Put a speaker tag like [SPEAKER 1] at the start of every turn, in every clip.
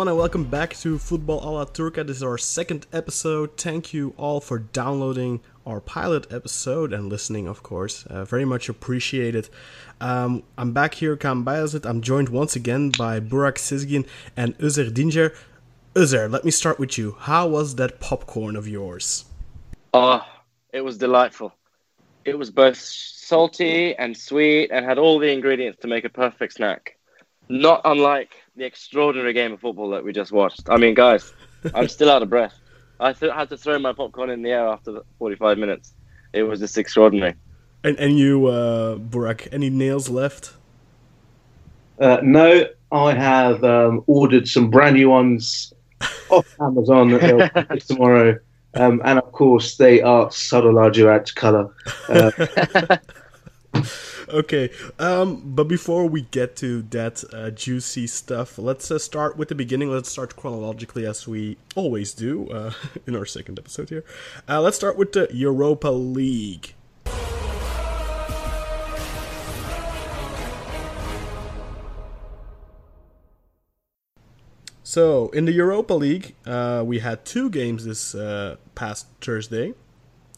[SPEAKER 1] everyone, and welcome back to Football a la Turca. This is our second episode. Thank you all for downloading our pilot episode and listening, of course. Uh, very much appreciated. Um, I'm back here, Kaan Bayazit. I'm joined once again by Burak Sizgin and Uzer Dinger. Uzer, let me start with you. How was that popcorn of yours?
[SPEAKER 2] Oh, it was delightful. It was both salty and sweet and had all the ingredients to make a perfect snack. Not unlike the extraordinary game of football that we just watched. I mean, guys, I'm still out of breath. I th- had to throw my popcorn in the air after 45 minutes. It was just extraordinary.
[SPEAKER 1] And and you, uh, Burak, any nails left?
[SPEAKER 3] Uh, no, I have um, ordered some brand new ones off Amazon tomorrow. Um, and of course, they are subtle Sarolaju color. Uh,
[SPEAKER 1] okay, um, but before we get to that uh, juicy stuff, let's uh, start with the beginning. Let's start chronologically as we always do uh, in our second episode here. Uh, let's start with the Europa League. So, in the Europa League, uh, we had two games this uh, past Thursday.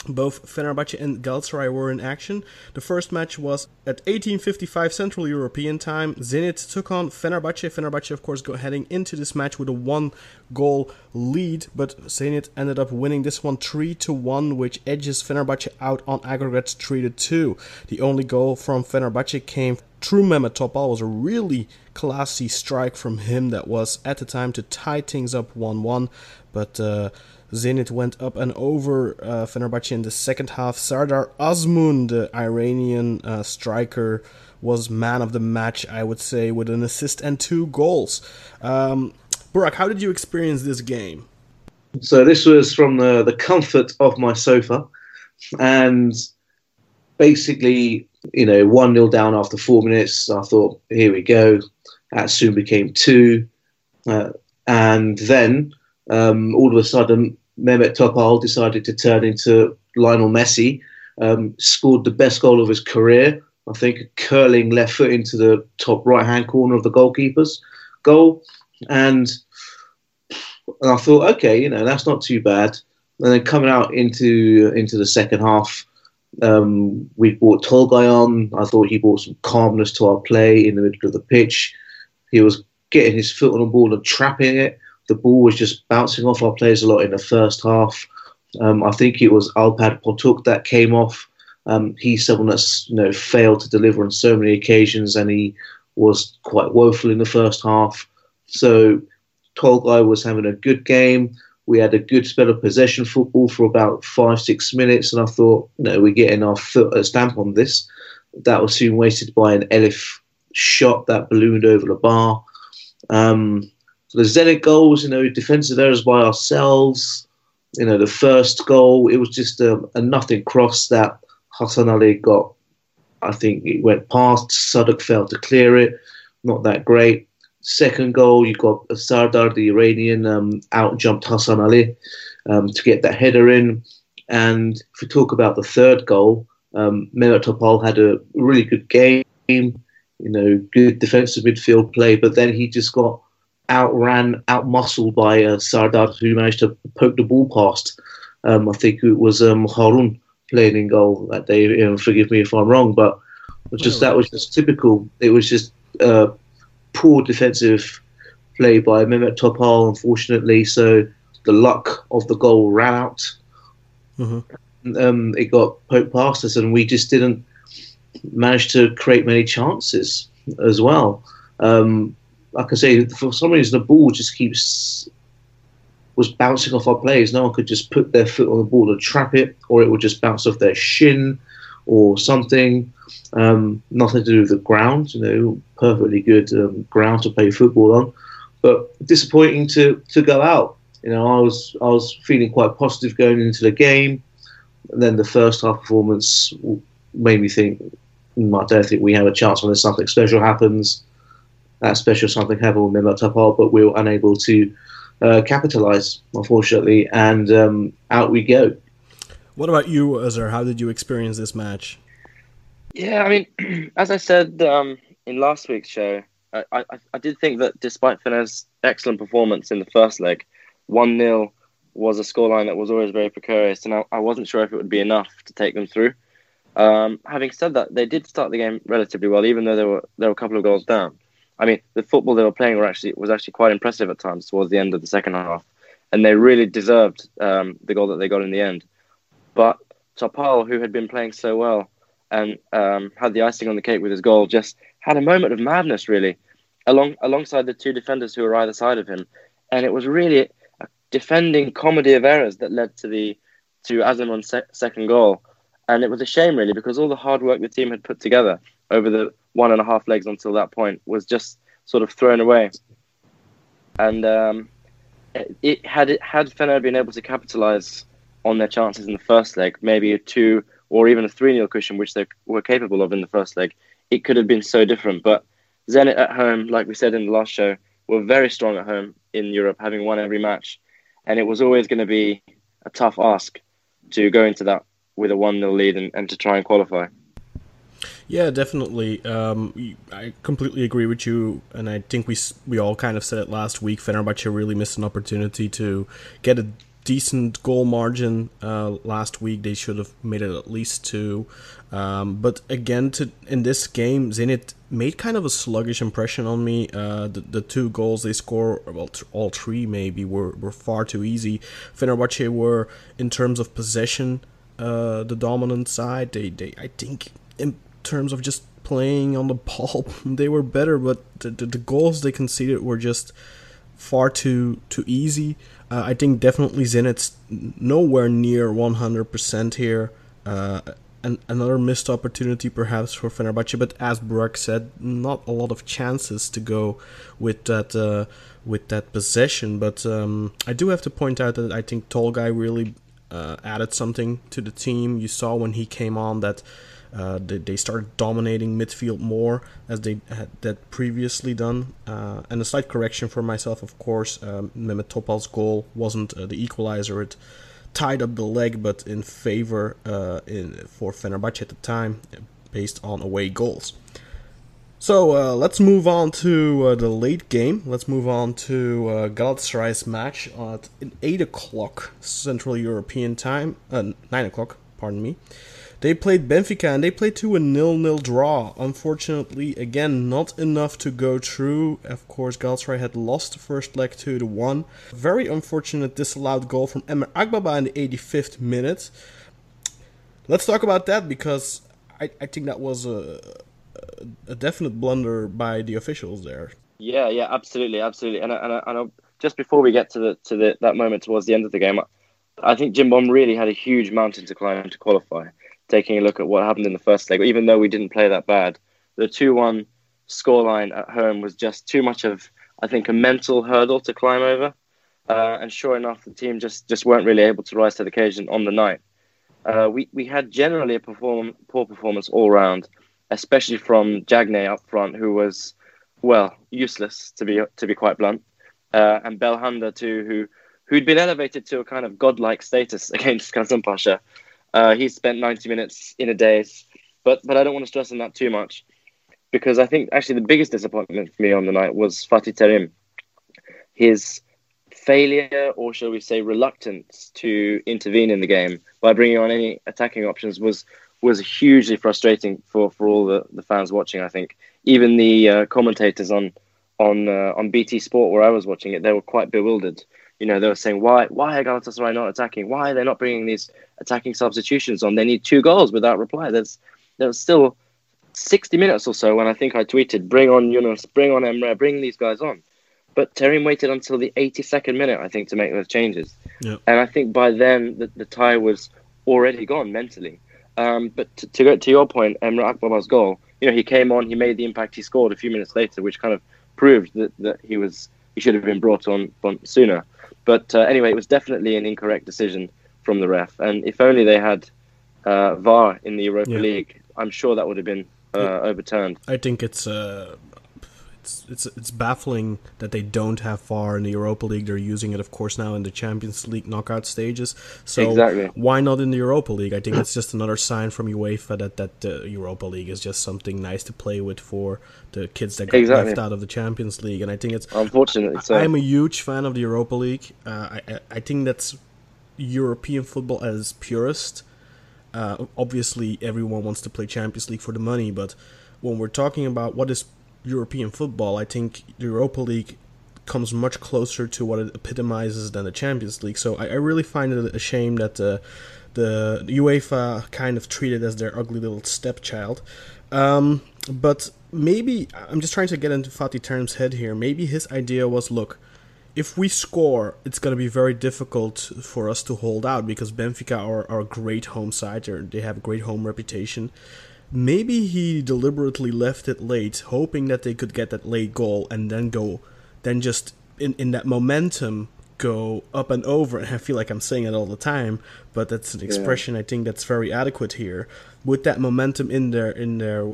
[SPEAKER 1] Both Fenerbahce and Galatasaray were in action. The first match was at 1855 Central European Time. Zenit took on Fenerbahce. Fenerbahce, of course, go heading into this match with a one-goal lead, but Zenit ended up winning this one 3 to 1, which edges Fenerbahce out on aggregates 3 to 2. The only goal from Fenerbahce came through Mehmet Topal. Was a really classy strike from him that was at the time to tie things up 1-1, but. Uh, Zenit went up and over uh, Fenerbahce in the second half. Sardar Azmoun, the Iranian uh, striker, was man of the match, I would say, with an assist and two goals. Um, Burak, how did you experience this game?
[SPEAKER 3] So this was from the, the comfort of my sofa, and basically, you know, one 0 down after four minutes. I thought, here we go. That soon became two, uh, and then um, all of a sudden, Mehmet Topal decided to turn into Lionel Messi, um, scored the best goal of his career. I think curling left foot into the top right hand corner of the goalkeeper's goal, and and I thought, okay, you know, that's not too bad. And then coming out into into the second half, um, we brought Tolgay on. I thought he brought some calmness to our play in the middle of the pitch. He was getting his foot on the ball and trapping it the ball was just bouncing off our players a lot in the first half. Um, I think it was Alper Potuk that came off. Um, he's someone that's you know failed to deliver on so many occasions, and he was quite woeful in the first half. So Tolgay was having a good game. We had a good spell of possession football for about five, six minutes, and I thought, you know, we're getting our foot a stamp on this. That was soon wasted by an Elif shot that ballooned over the bar. Um, so the Zenit goals, you know, defensive errors by ourselves. You know, the first goal, it was just a, a nothing cross that Hasan Ali got. I think it went past. Sadak failed to clear it. Not that great. Second goal, you got Sardar, the Iranian, um, out jumped Hasan Ali um, to get that header in. And if we talk about the third goal, um, Mehmet Topal had a really good game, you know, good defensive midfield play, but then he just got outran, outmuscled by uh, Sardar, who managed to poke the ball past. Um, I think it was um, Harun playing in goal that day. You know, forgive me if I'm wrong, but just that was just typical. It was just uh, poor defensive play by Mehmet Topal, unfortunately. So the luck of the goal ran out. Mm-hmm. Um, it got poked past us, and we just didn't manage to create many chances as well. Um, like I say, for some reason the ball just keeps was bouncing off our players. No one could just put their foot on the ball and trap it, or it would just bounce off their shin or something. Um, nothing to do with the ground, you know, perfectly good um, ground to play football on, but disappointing to to go out. You know, I was I was feeling quite positive going into the game, and then the first half performance made me think, hmm, I don't think we have a chance unless something special happens that special something happened with Mehmet Topal, but we were unable to uh, capitalize, unfortunately, and um, out we go.
[SPEAKER 1] What about you, Azar? How did you experience this match?
[SPEAKER 2] Yeah, I mean, as I said um, in last week's show, I, I, I did think that despite Fener's excellent performance in the first leg, 1 0 was a scoreline that was always very precarious, and I, I wasn't sure if it would be enough to take them through. Um, having said that, they did start the game relatively well, even though there were there were a couple of goals down. I mean, the football they were playing were actually was actually quite impressive at times towards the end of the second half, and they really deserved um, the goal that they got in the end. But Topal, who had been playing so well and um, had the icing on the cake with his goal, just had a moment of madness, really, along alongside the two defenders who were either side of him, and it was really a defending comedy of errors that led to the to Azmoun's se- second goal. And it was a shame, really, because all the hard work the team had put together over the one and a half legs until that point was just sort of thrown away. And um, it, it, had it had Fener been able to capitalize on their chances in the first leg, maybe a two or even a three 0 cushion, which they were capable of in the first leg, it could have been so different. But Zenit at home, like we said in the last show, were very strong at home in Europe, having won every match, and it was always going to be a tough ask to go into that with a 1 0 lead and, and to try and qualify.
[SPEAKER 1] Yeah, definitely. Um, I completely agree with you, and I think we we all kind of said it last week. Fenerbahce really missed an opportunity to get a decent goal margin uh, last week. They should have made it at least two. Um, but again, to in this game, Zenit made kind of a sluggish impression on me. Uh, the, the two goals they score, well, all three maybe, were, were far too easy. Fenerbahce were, in terms of possession, uh, the dominant side. They, they, I think, in terms of just playing on the ball, they were better. But the, the, the goals they conceded were just far too too easy. Uh, I think definitely Zenit's nowhere near 100% here. Uh, another missed opportunity perhaps for Fenerbahce, but as Burak said, not a lot of chances to go with that uh, with that possession. But um, I do have to point out that I think Tolgay really uh, added something to the team. You saw when he came on that uh, they, they started dominating midfield more as they had that previously done. Uh, and a slight correction for myself, of course, um, Mehmet Topal's goal wasn't uh, the equalizer. It tied up the leg, but in favor uh, in for Fenerbahce at the time, based on away goals. So uh, let's move on to uh, the late game. Let's move on to uh, Galatasaray's match at 8 o'clock Central European time, uh, 9 o'clock, pardon me. They played Benfica and they played to a nil-nil draw. Unfortunately, again, not enough to go through. Of course, Galatasaray had lost the first leg 2 to 1. Very unfortunate disallowed goal from Emre Akbaba in the 85th minute. Let's talk about that because I, I think that was a, a definite blunder by the officials there.
[SPEAKER 2] Yeah, yeah, absolutely, absolutely. And, and, and just before we get to the to the, that moment towards the end of the game, I think Cimbom really had a huge mountain to climb to qualify taking a look at what happened in the first leg, even though we didn't play that bad, the 2 1 scoreline at home was just too much of, I think, a mental hurdle to climb over. Uh, and sure enough, the team just, just weren't really able to rise to the occasion on the night. Uh, we, we had generally a perform, poor performance all round, especially from Diagne up front, who was, well, useless, to be, to be quite blunt. Uh, and Belhanda, too, who, who'd been elevated to a kind of godlike status against Kasımpaşa. Uh, he spent 90 minutes in a day, but but I don't want to stress on that too much because I think actually the biggest disappointment for me on the night was Fatih Terim. His failure, or shall we say, reluctance to intervene in the game by bringing on any attacking options was was hugely frustrating for, for all the, the fans watching. I think even the uh, commentators on on uh, on BT Sport where I was watching it, they were quite bewildered you know, they were saying, why, why are Galatasaray not attacking? Why are they not bringing these attacking substitutions on? They need two goals without reply. There's, there's still 60 minutes or so when I think I tweeted, bring on Yunus, bring on Emre, bring these guys on. But Terim waited until the 82nd minute, I think, to make those changes. Yep. And I think by then the, the tie was already gone mentally. Um, but to, to, go to your point, Emre Akbaba's goal, you know, he came on, he made the impact, he scored a few minutes later, which kind of proved that, that he was he should have been brought on, on sooner. But uh, anyway, it was definitely an incorrect decision from the ref. And if only they had uh, VAR in the Europa yeah. League, I'm sure that would have been uh, overturned.
[SPEAKER 1] I think it's uh, it's, it's it's baffling that they don't have VAR in the Europa League. They're using it, of course, now in the Champions League knockout stages. So
[SPEAKER 2] Exactly.
[SPEAKER 1] why not in the Europa League? I think it's just another sign from UEFA that that the Europa League is just something nice to play with for the kids that got
[SPEAKER 2] Exactly.
[SPEAKER 1] left out of the Champions League. And I think it's
[SPEAKER 2] Unfortunately, so
[SPEAKER 1] I'm a huge fan of the Europa League. Uh, I, I I think that's European football as its purest. Uh, obviously, everyone wants to play Champions League for the money, but when we're talking about what is European football, I think the Europa League comes much closer to what it epitomizes than the Champions League. So I, I really find it a shame that the the UEFA kind of treat it as their ugly little stepchild. Um, but maybe I'm just trying to get into Fatih Terim's head here. Maybe his idea was, look, if we score, it's going to be very difficult for us to hold out because Benfica are, are a great home side. They're, they have a great home reputation. Maybe he deliberately left it late, hoping that they could get that late goal and then go, then just in, in that momentum go up and over. And I feel like I'm saying it all the time, but that's an expression I think that's very adequate here. With that momentum in their in their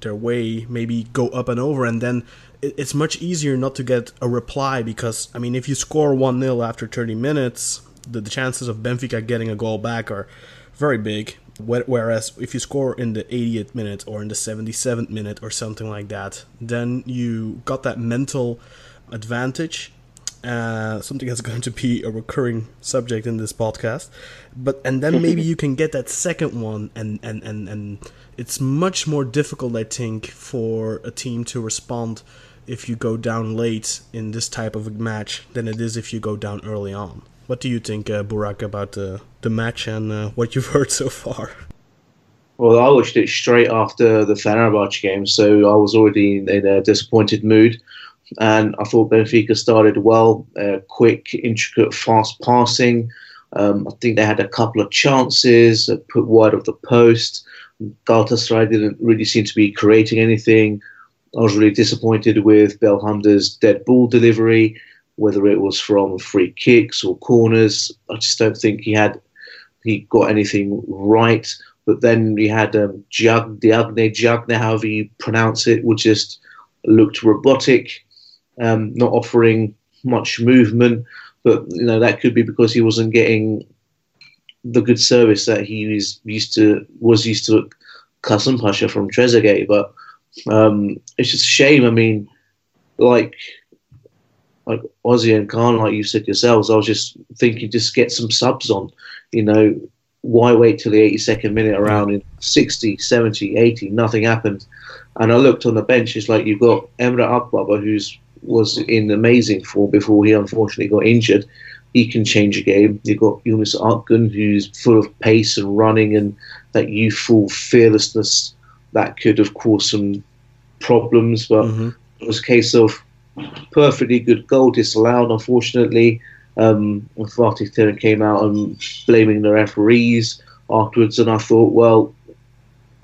[SPEAKER 1] their way, maybe go up and over, and then it, it's much easier not to get a reply because I mean, if you score one 0 after 30 minutes, the, the chances of Benfica getting a goal back are very big. Whe- Whereas if you score in the 80th minute or in the 77th minute or something like that, then you got that mental advantage. Uh, something that's going to be a recurring subject in this podcast, but and then maybe you can get that second one, and and and and it's much more difficult, I think, for a team to respond if you go down late in this type of a match than it is if you go down early on. What do you think, uh, Burak, about the the match and uh, what you've heard so far?
[SPEAKER 3] Well, I watched it straight after the Fenerbahce game, so I was already in a disappointed mood. And I thought Benfica started well, uh, quick, intricate, fast passing. Um, I think they had a couple of chances, uh, put wide of the post. Galatasaray didn't really seem to be creating anything. I was really disappointed with Belhanda's dead ball delivery, whether it was from free kicks or corners. I just don't think he had he got anything right. But then we had um, Jug, Diagne, however you pronounce it, which just looked robotic, um, not offering much movement. But you know that could be because he wasn't getting the good service that he was used to was used to Kasım Pasha from Trezeguet. But um, it's just a shame. I mean, like like Ozzy and Khan, like you said yourselves, I was just thinking, just get some subs on. You know, why wait till the 82nd minute around in 60, 70, 80? Nothing happened. And I looked on the bench, it's like you've got Emre Akbaba, who's was in amazing form before he unfortunately got injured. He can change a game. You've got Yunus Akgun, who's full of pace and running and that youthful fearlessness that could have caused some problems. But
[SPEAKER 1] Mhm.
[SPEAKER 3] it was a case of perfectly good goal disallowed, unfortunately. Um, Fatih Terim came out and blaming the referees afterwards, and I thought, well,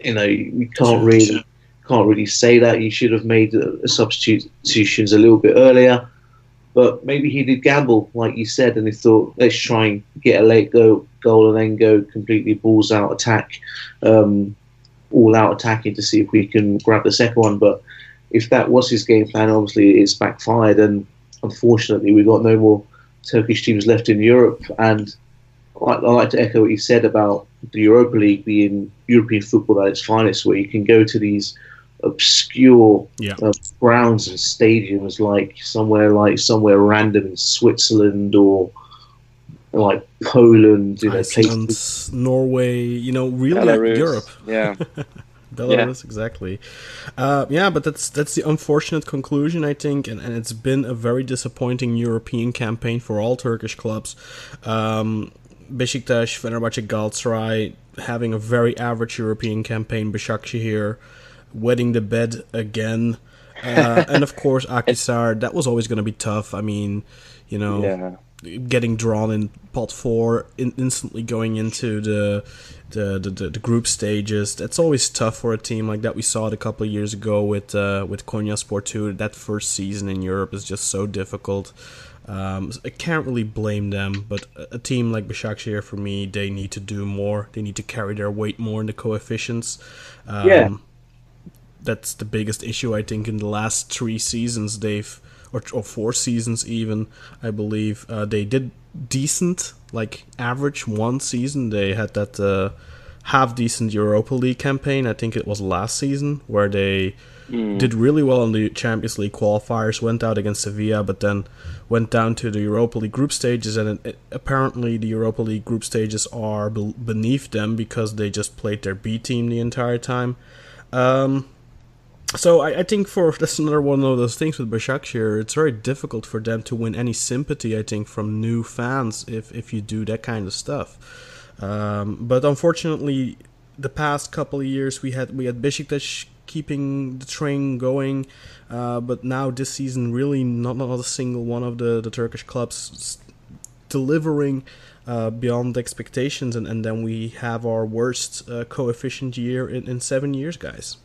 [SPEAKER 3] you know, you can't really can't really say that. You should have made the substitutions a little bit earlier. But maybe he did gamble, like you said, and he thought, let's try and get a late go goal and then go completely balls out attack, um, all out attacking to see if we can grab the second one. But if that was his game plan, obviously it's backfired, and unfortunately we've got no more Turkish teams left in Europe. And I, I like to echo what you said about the Europa League being European football at its finest, where you can go to these obscure
[SPEAKER 1] Yeah.
[SPEAKER 3] uh, grounds and stadiums, like somewhere like somewhere random in Switzerland or like Poland, you know,
[SPEAKER 1] Iceland,
[SPEAKER 3] places.
[SPEAKER 1] Norway, you know, really like Europe.
[SPEAKER 2] Yeah.
[SPEAKER 1] Belarus, exactly. Uh, yeah, but that's that's the unfortunate conclusion, I think, and, and it's been a very disappointing European campaign for all Turkish clubs. Um, Besiktas, Fenerbahce, Galatasaray having a very average European campaign. Başakşehir wetting the bed again, uh, and of course Akhisar. That was always going to be tough. I mean, you know,
[SPEAKER 2] Yeah.
[SPEAKER 1] getting drawn in pot four, in, instantly going into the the, the the group stages. That's always tough for a team like that. We saw it a couple of years ago with uh, with Konyaspor 2. That first season in Europe is just so difficult. Um, I can't really blame them, but a, a team like Başakşehir, for me, they need to do more. They need to carry their weight more in the coefficients. Um,
[SPEAKER 3] Yeah.
[SPEAKER 1] that's the biggest issue I think in the last three seasons they've or, or four seasons even I believe uh, they did decent like average one season they had that uh, half decent Europa League campaign. I think it was last season where they mm. did really well in the Champions League qualifiers went out against Sevilla but then went down to the Europa League group stages. And it, it, apparently the Europa League group stages are be- beneath them because they just played their B team the entire time. Um, so I, I, think for that's another one of those things with Başakşehir. It's very difficult for them to win any sympathy. I think from new fans if if you do that kind of stuff. Um, but unfortunately, the past couple of years we had we had Besiktas keeping the train going, uh, but now this season really not not a single one of the the Turkish clubs delivering. Uh, beyond expectations, and, and then we have our worst uh, coefficient year in, in seven years, guys.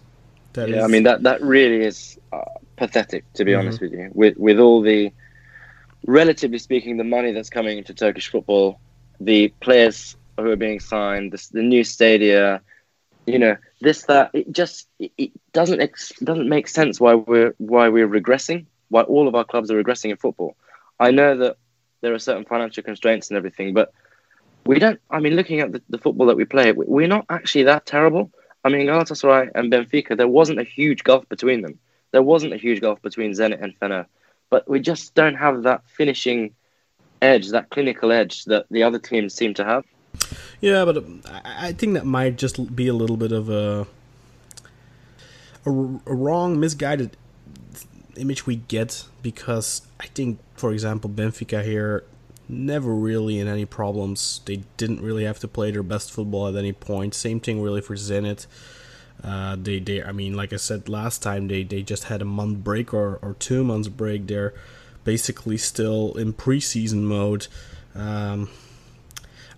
[SPEAKER 2] That yeah, is... I mean that that really is uh, pathetic to be mm-hmm. honest with you. With with all the, relatively speaking, the money that's coming into Turkish football, the players who are being signed, the, the new stadia, you know, this that it just it, it doesn't ex- doesn't make sense why we're why we're regressing, why all of our clubs are regressing in football. I know that there are certain financial constraints and everything, but we don't. I mean, looking at the, the football that we play, we're not actually that terrible. I mean, Galatasaray and Benfica, there wasn't a huge gulf between them. There wasn't a huge gulf between Zenit and Fener, but we just don't have that finishing edge, that clinical edge that the other teams seem to have.
[SPEAKER 1] Yeah, but um, I think that might just be a little bit of a a, a wrong, misguided image we get because I think, for example, Benfica here never really in any problems. They didn't really have to play their best football at any point. Same thing really for Zenit. Uh, they, they, I mean, like I said last time, they, they just had a month break or, or two months break. They're basically still in preseason mode. Um,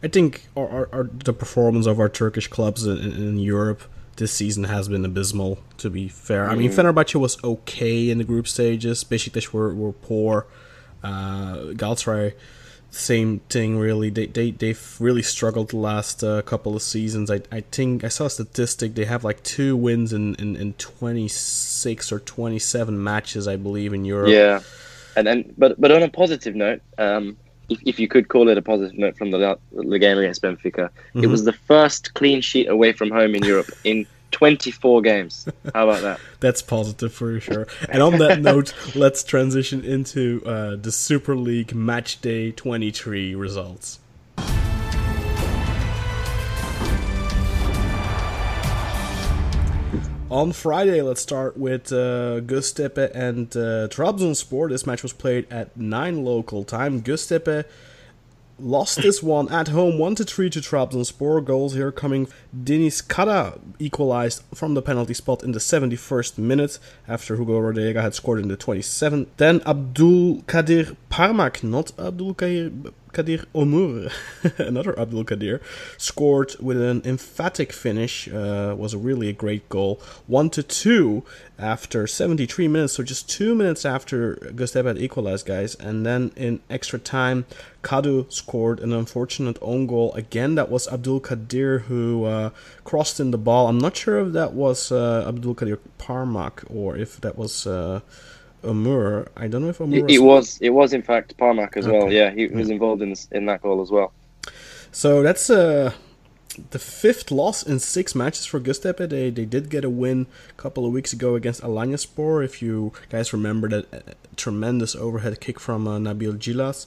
[SPEAKER 1] I think our, our, our, the performance of our Turkish clubs in, in, Europe this season has been abysmal. To be fair, mm. I mean, mm. Fenerbahce was okay in the group stages. Besiktas were were poor. Uh, Galatasaray same thing really. They, they they've really struggled the last uh, couple of seasons. I, I think i saw a statistic they have like two wins in, in, in 26 or 27 matches i believe in europe.
[SPEAKER 2] Yeah. And then but but on a positive note um if, if you could call it a positive note from the, the game against benfica mm-hmm. it was the first clean sheet away from home in europe in 24 games. How about that?
[SPEAKER 1] That's positive for sure. And on that note, let's transition into uh, the Super League Match Day 23 results. On Friday, let's start with uh, Göztepe and uh, Trabzonspor. This match was played at 9 local time. Göztepe lost this one at home 1 to 3 to Trabzonspor. Goals here coming. Deniz Kadah equalized from the penalty spot in the 71st minute after Hugo Rodallega had scored in the 27th. Then Abdul Kadir Parmak, not Abdul Kadir Kadir Ömür, another Abdul Kadir, scored with an emphatic finish. Uh, was really a great goal. One to two after 73 minutes, so just two minutes after Göztepe had equalized, guys. And then in extra time, Kadu scored an unfortunate own goal. Again, that was Abdul Kadir who uh, crossed in the ball. I'm not sure if that was uh, Abdul Kadir Parmak or if that was. Ömür. I don't know if Ömür.
[SPEAKER 2] It, it was. It was in fact Parmak as okay. well. Yeah, he was involved in in that goal as well.
[SPEAKER 1] So that's uh, the fifth loss in six matches for Göztepe. They they did get a win a couple of weeks ago against Alanyaspor. If you guys remember that uh, tremendous overhead kick from uh, Nabil Ghilas.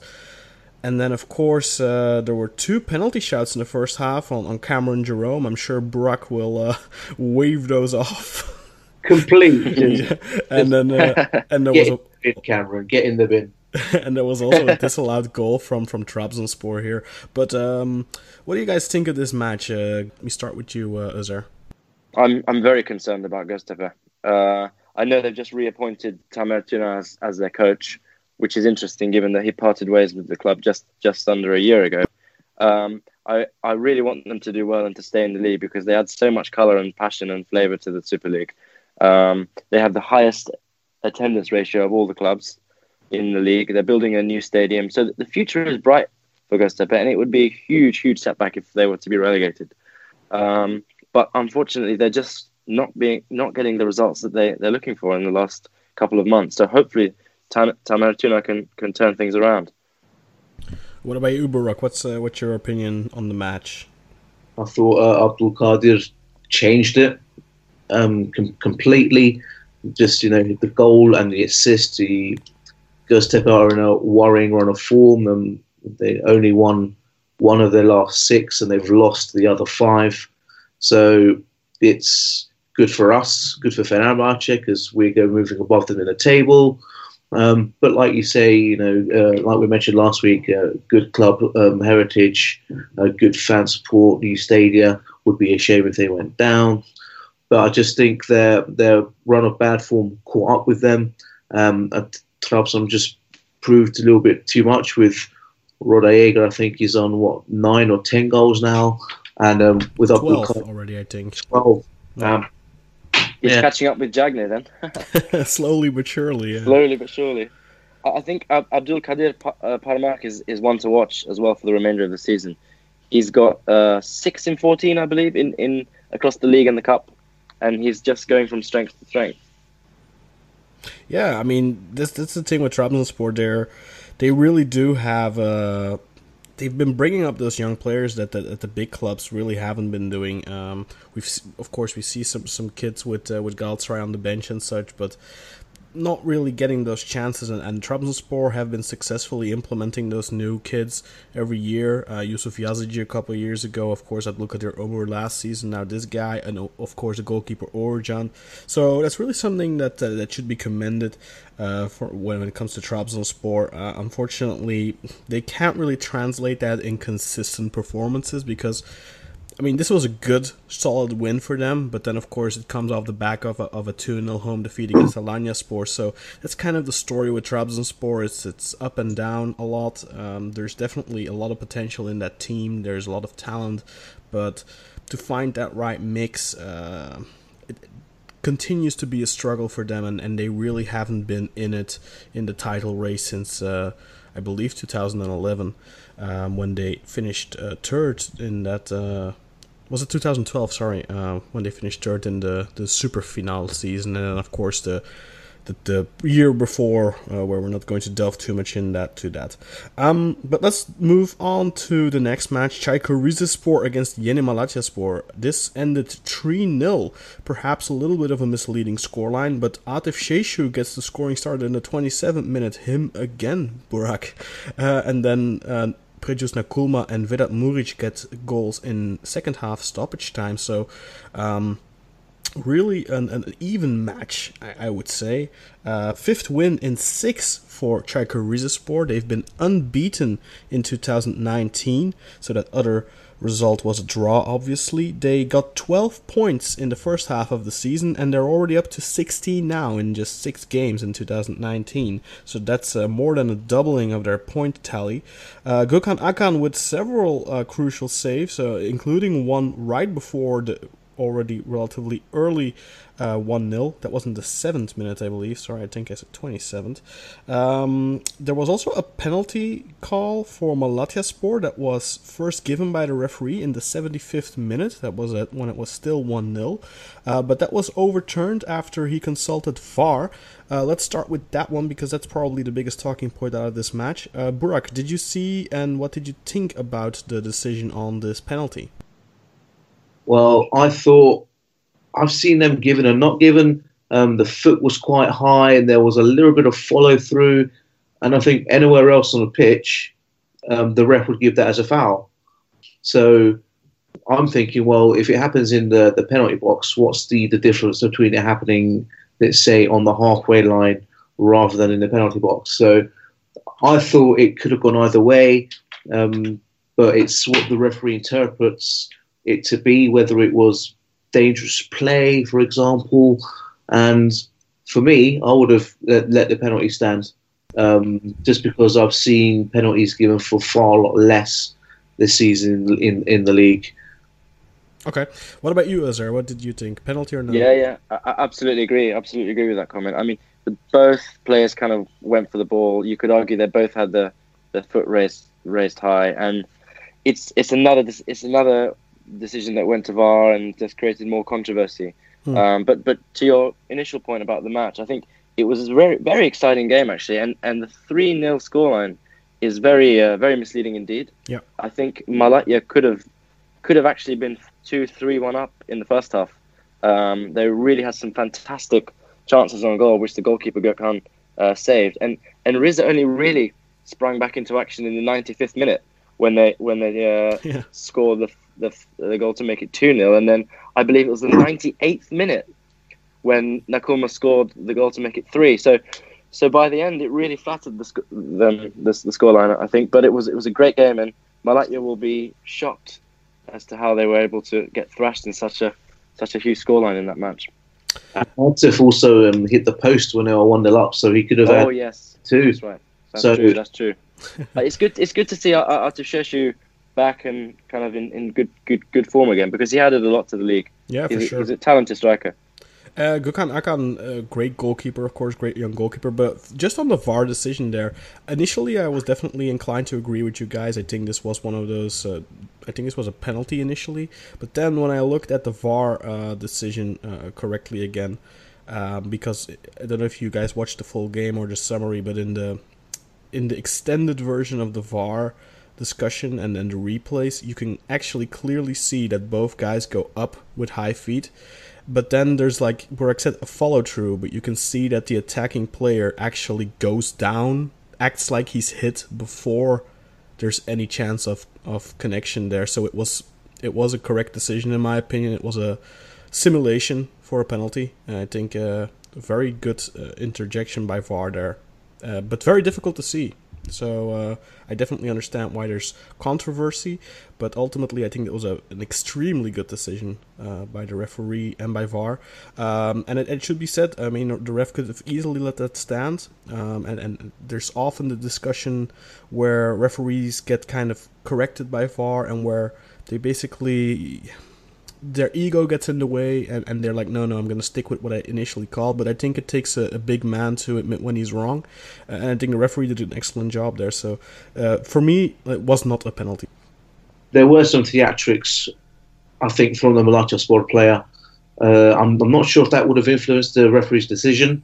[SPEAKER 1] And then, of course, uh, there were two penalty shots in the first half on, on Cameron Jerome. I'm sure Burak will uh, wave those off.
[SPEAKER 3] complete.
[SPEAKER 1] yeah. And then uh, and there
[SPEAKER 3] get was a bin, Cameron, get in the bin.
[SPEAKER 1] and there was also a disallowed goal from from Trabzonspor here. But um, what do you guys think of this match? Uh, let me start with you, uh, Özer.
[SPEAKER 2] I'm I'm very concerned about Göztepe. Uh, I know they've just reappointed Tamer Tuna as, as their coach, which is interesting given that he parted ways with the club just just under a year ago. Um, I, I really want them to do well and to stay in the league because they add so much colour and passion and flavour to the Super League. Um, they have the highest attendance ratio of all the clubs in the league. They're building a new stadium, so the future is bright for Göztepe, and it would be a huge, huge setback if they were to be relegated. Um, but unfortunately, they're just not being not getting the results that they they're looking for in the last couple of months. So hopefully, Tamer Tuna can can turn things around.
[SPEAKER 1] What about you, Burak? What's uh, what's your opinion on the match?
[SPEAKER 3] I thought uh, Abdul Qadir changed it um, com- completely. Just you know the goal and the assist. He goes step out in a worrying run of form, and they only won one of their last six, and they've lost the other five. So it's good for us, good for Fenerbahce because we go moving above them in the table. Um, but like you say, you know, uh, like we mentioned last week, uh, good club um, heritage, uh, good fan support, new stadia. Would be a shame if they went down. But I just think their their run of bad form caught up with them. Um, Trabzon just proved a little bit too much with Rodallega. I think he's on what nine or ten goals now, and um, with
[SPEAKER 1] twelve already, I think.
[SPEAKER 3] Twelve. Um,
[SPEAKER 2] He's yeah. catching up with Diagne
[SPEAKER 1] then. Slowly but surely. Yeah.
[SPEAKER 2] Slowly but surely. I think Abdul Kadir uh, Parmak is, is one to watch as well for the remainder of the season. He's got uh, six in fourteen, I believe, in, in across the league and the cup, and he's just going from strength to strength.
[SPEAKER 1] Yeah, I mean, this this is the thing with Trabzonspor. There, they really do have uh, they've been bringing up those young players that the, that the big clubs really haven't been doing. Um, we've of course we see some some kids with uh, with Galatasaray on the bench and such, but not really getting those chances, and, and Trabzonspor have been successfully implementing those new kids every year. Uh, Yusuf Yazıcı a couple of years ago, of course, I'd look at their over last season. Now this guy, and of course the goalkeeper Uğurcan. So that's really something that uh, that should be commended uh, for when it comes to Trabzonspor. Uh, unfortunately, they can't really translate that in consistent performances because I mean, this was a good, solid win for them, but then, of course, it comes off the back of a, of a 2 0 home defeat against Alanyaspor. So that's kind of the story with Trabzonspor. It's, it's up and down a lot. Um, there's definitely a lot of potential in that team, there's a lot of talent, but to find that right mix, uh, it continues to be a struggle for them, and, and they really haven't been in it in the title race since, uh, I believe, 2011. Um, when they finished uh, third in that uh, was it 2012? Sorry, uh, when they finished third in the the super final season, and then of course the the, the year before, uh, where we're not going to delve too much in that to that. Um, but let's move on to the next match: Çaykur Rizespor against Yeni Malatyaspor. This ended 3-0, perhaps a little bit of a misleading scoreline, but Atif Şeşu gets the scoring started in the 27th minute. Him again, Burak, uh, and then. Prejuce Nakoulma and Vedat Muriqi get goals in second half stoppage time. So, um, really an, an, even match, I, I would say. Uh, fifth win in six for Çaykur Rizespor. They've been unbeaten in 2019, so that other result was a draw, obviously. They got 12 points in the first half of the season, and they're already up to 16 now in just six games in 2019. So that's uh, more than a doubling of their point tally. Uh, Gökhan Akan with several uh, crucial saves, uh, including one right before the already relatively early uh, 1 0. That wasn't the 7th minute, I believe. Sorry, I think I said 27th. Um, there was also a penalty call for Malatyaspor that was first given by the referee in the 75th minute. That was at, when it was still 1 0. Uh, but that was overturned after he consulted VAR. Uh, let's start with that one because that's probably the biggest talking point out of this match. Uh, Burak, did you see and what did you think about the decision on this penalty?
[SPEAKER 3] Well, I thought I've seen them given and not given. Um, the foot was quite high, and there was a little bit of follow through. And I think anywhere else on the pitch, um, the ref would give that as a foul. So I'm thinking, well, if it happens in the, the penalty box, what's the, the difference between it happening, let's say, on the halfway line rather than in the penalty box? So I thought it could have gone either way, um, but it's what the referee interprets it to be, whether it was dangerous play, for example. And for me, I would have let, let the penalty stand um, just because I've seen penalties given for far less this season in, in the league.
[SPEAKER 1] Okay. What about you, Azar? What did you think? Penalty or no?
[SPEAKER 2] Yeah, yeah. I, I absolutely agree. Absolutely agree with that comment. I mean, both players kind of went for the ball. You could argue they both had the, the foot raised raised high, and it's it's another it's another decision that went to VAR and just created more controversy.
[SPEAKER 1] Hmm.
[SPEAKER 2] Um, but but to your initial point about the match, I think it was a very very exciting game actually, and and the three 0 scoreline is very uh, very misleading indeed.
[SPEAKER 1] Yeah.
[SPEAKER 2] I think Malatya could have could have actually been two three one up in the first half. Um, they really had some fantastic chances on goal, which the goalkeeper Gökhan uh, saved, and and Rize only really sprang back into action in the 95th minute when they when they uh,
[SPEAKER 1] Yeah.
[SPEAKER 2] scored the, the the goal to make it two 0 and then I believe it was the 98th minute when Nakoulma scored the goal to make it three. So so by the end, it really flattered the sc- them the, the scoreline, I think. But it was it was a great game, and Malatya will be shocked as to how they were able to get thrashed in such a such a huge scoreline in that match.
[SPEAKER 3] Artif also um, hit the post when they were one 0 up, so he could have
[SPEAKER 2] Oh
[SPEAKER 3] had
[SPEAKER 2] yes,
[SPEAKER 3] two.
[SPEAKER 2] that's right. That's
[SPEAKER 3] So-
[SPEAKER 2] true. That's true. It's good. It's good to see Ar- Ar- Sheshu back and kind of in, in good good good form again because he added a lot to the league.
[SPEAKER 1] Yeah, for
[SPEAKER 2] he's,
[SPEAKER 1] sure.
[SPEAKER 2] he's a talented striker.
[SPEAKER 1] Uh, Gökhan Akan, uh, great goalkeeper, of course, great young goalkeeper. But just on the VAR decision there, initially I was definitely inclined to agree with you guys. I think this was one of those. Uh, I think this was a penalty initially, but then when I looked at the VAR uh, decision uh, correctly again, um, because I don't know if you guys watched the full game or the summary, but in the in the extended version of the VAR discussion and then the replays, you can actually clearly see that both guys go up with high feet. But then there's like Burak said a follow through, but you can see that the attacking player actually goes down, acts like he's hit before there's any chance of, of connection there. So it was it was a correct decision in my opinion. It was a simulation for a penalty. And I think uh, a very good uh, interjection by VAR there, uh, but very difficult to see. So uh, I definitely understand why there's controversy, but ultimately I think it was a, an extremely good decision uh, by the referee and by VAR. Um, and it, it should be said, I mean, the ref could have easily let that stand. Um, and, and there's often the discussion where referees get kind of corrected by VAR and where they basically their ego gets in the way and, and they're like no no i'm going to stick with what i initially called but i think it takes a, a big man to admit when he's wrong uh, and i think the referee did an excellent job there so uh, for me it was not a penalty
[SPEAKER 3] There were some theatrics, I think, from the Malatya sport player. Uh, I'm, I'm not sure if that would have influenced the referee's decision.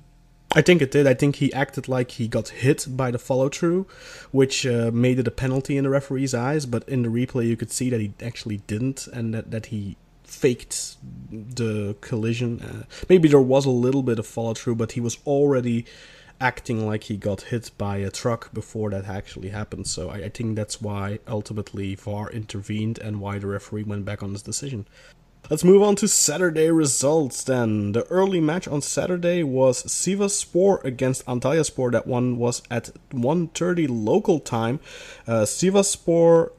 [SPEAKER 1] I think it did. I think he acted like he got hit by the follow through, which uh, made it a penalty in the referee's eyes. But in the replay, you could see that he actually didn't, and that, that he faked the collision. Uh, maybe there was a little bit of follow through, but he was already acting like he got hit by a truck before that actually happened. So I, I think that's why ultimately VAR intervened and why the referee went back on his decision. Let's move on to Saturday results then. The early match on Saturday was Sivaspor against Antalyaspor. That one was at 1.30 local time. Uh,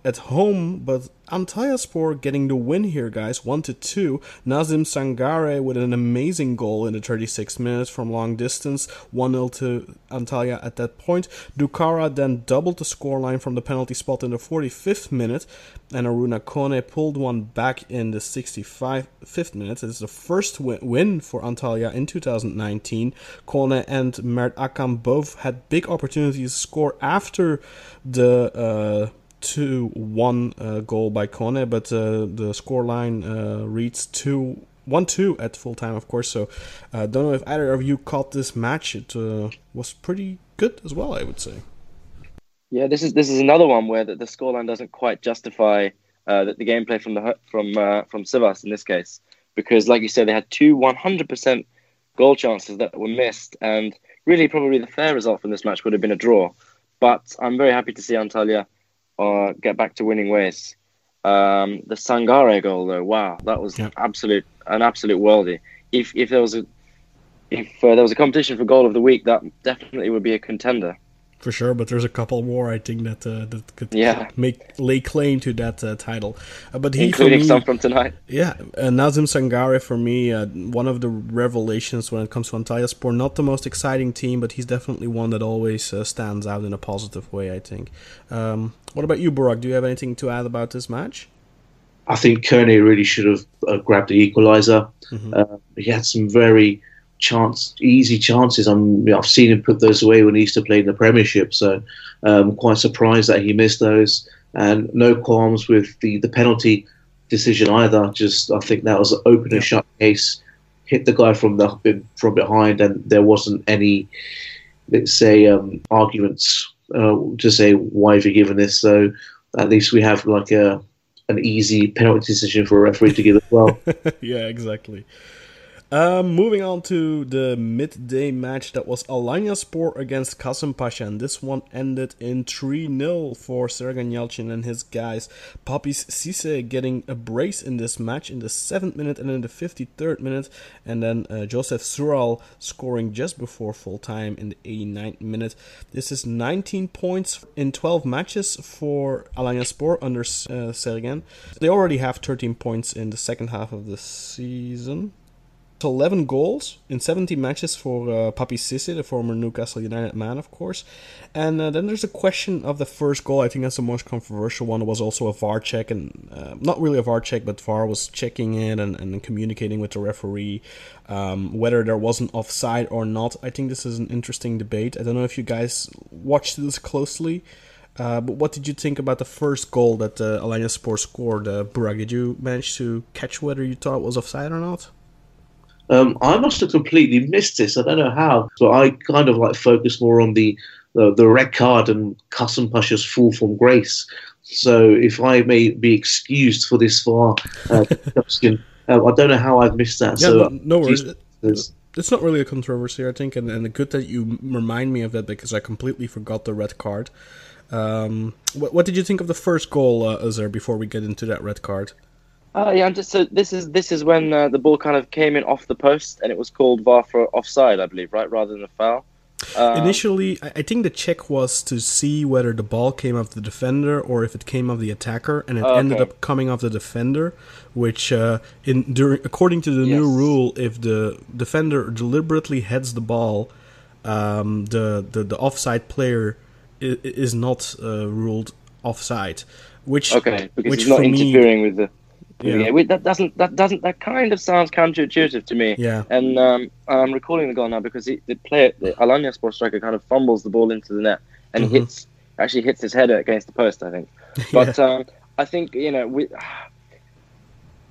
[SPEAKER 1] at home, but Antalyaspor getting the win here, guys. 1 to 2. Nazim Sangare with an amazing goal in the 36 minutes from long distance. 1 0 to Antalya at that point. Doukara then doubled the scoreline from the penalty spot in the 45th minute. And Aruna Kone pulled one back in the 65th minute. It's the first win, for Antalya in 2019. Kone and Mert Hakan both had big opportunities to score after the. Uh, 2 1 uh, goal by Kone, but uh, the scoreline uh, reads 2 1 2 at full time, of course. So, uh, don't know if either of you caught this match. It uh, was pretty good as well, I would say.
[SPEAKER 2] Yeah, this is this is another one where the, the scoreline doesn't quite justify uh, the, the gameplay from the from from Sivas in this case, because like you said, they had two 100% goal chances that were missed, and really probably the fair result from this match would have been a draw. But I'm very happy to see Antalya uh, get back to winning ways. Um, the Sangare goal, though, wow, that was
[SPEAKER 1] Yeah.
[SPEAKER 2] absolute an absolute worldie. If if there was a if uh, there was a competition for goal of the week, that definitely would be a contender.
[SPEAKER 1] For sure, but there's a couple more I think that uh, that could
[SPEAKER 2] Yeah.
[SPEAKER 1] make lay claim to that uh, title. Uh, but he,
[SPEAKER 2] including
[SPEAKER 1] me,
[SPEAKER 2] some from tonight.
[SPEAKER 1] Yeah, uh, Nazim Sangare for me, uh, one of the revelations when it comes to Antalyaspor. Not the most exciting team, but he's definitely one that always uh, stands out in a positive way. I think. Um, what about you, Burak? Do you have anything to add about this match?
[SPEAKER 3] I think Kearney really should have uh, grabbed the equaliser.
[SPEAKER 1] Mhm.
[SPEAKER 3] Uh, he had some very chance, easy chances. I'm, I've seen him put those away when he used to play in the Premiership, so I'm quite surprised that he missed those. And no qualms with the, the penalty decision either. Just I think that was an open
[SPEAKER 1] Yeah.
[SPEAKER 3] and shut case. hit the guy from the from behind, and there wasn't any, let's say, um, arguments uh, to say why have you given this. So at least we have like a an easy penalty decision for a referee to give as well.
[SPEAKER 1] yeah, exactly. Um, moving on to the midday match that was Alanyaspor against Pasha, and this one ended in 3 0 for Yalçın and his guys. Papis Cisse getting a brace in this match in the 7th minute and in the 53rd minute, and then uh, Josef Šural scoring just before full time in the 89th minute. This is 19 points in 12 matches for Alanyaspor under uh, Sergen. They already have 13 points in the second half of the season. 11 goals in 17 matches for uh, Papis Cisse, the former Newcastle United man, of course. And uh, then there's a question of the first goal. I think that's the most controversial one. It was also a VAR check, and uh, not really a VAR check, but VAR was checking it and, and communicating with the referee um, whether there was an offside or not. I think this is an interesting debate. I don't know if you guys watched this closely. Uh, but what did you think about the first goal that uh, Alanyaspor scored, uh, Burak? Did you manage to catch whether you thought it was offside or not?
[SPEAKER 3] Um, I must have completely missed this. I don't know how. So I kind of like focus more on the the, the red card and Kasım Pasha's fall from grace. So if I may be excused for this far, uh, uh, I don't know how I've missed that.
[SPEAKER 1] Yeah,
[SPEAKER 3] so
[SPEAKER 1] no, no worries. It's not really a controversy, I think, and, and good that you remind me of that because I completely forgot the red card. Um, what, what did you think of the first goal, uh, before we get into that red card?
[SPEAKER 2] Uh, yeah, just so this is this is when uh, the ball kind of came in off the post, and it was called VAR for offside, I believe, right, rather than a foul.
[SPEAKER 1] Um, Initially, I think the check was to see whether the ball came off the defender or if it came off the attacker, and it oh, ended up coming off the defender. Which, uh, in during according to the yes. new rule, if the defender deliberately heads the ball, um, the, the the offside player is, is not uh, ruled offside. Which
[SPEAKER 2] okay, because which he's not interfering me, with the yeah. yeah. that doesn't that doesn't that kind of sounds counterintuitive to me.
[SPEAKER 1] Yeah.
[SPEAKER 2] And um, I'm recalling the goal now because he, the player, the Alanyaspor striker, kind of fumbles the ball into the net and mm-hmm. hits actually hits his header against the post. I think. But yeah. um, I think you know we.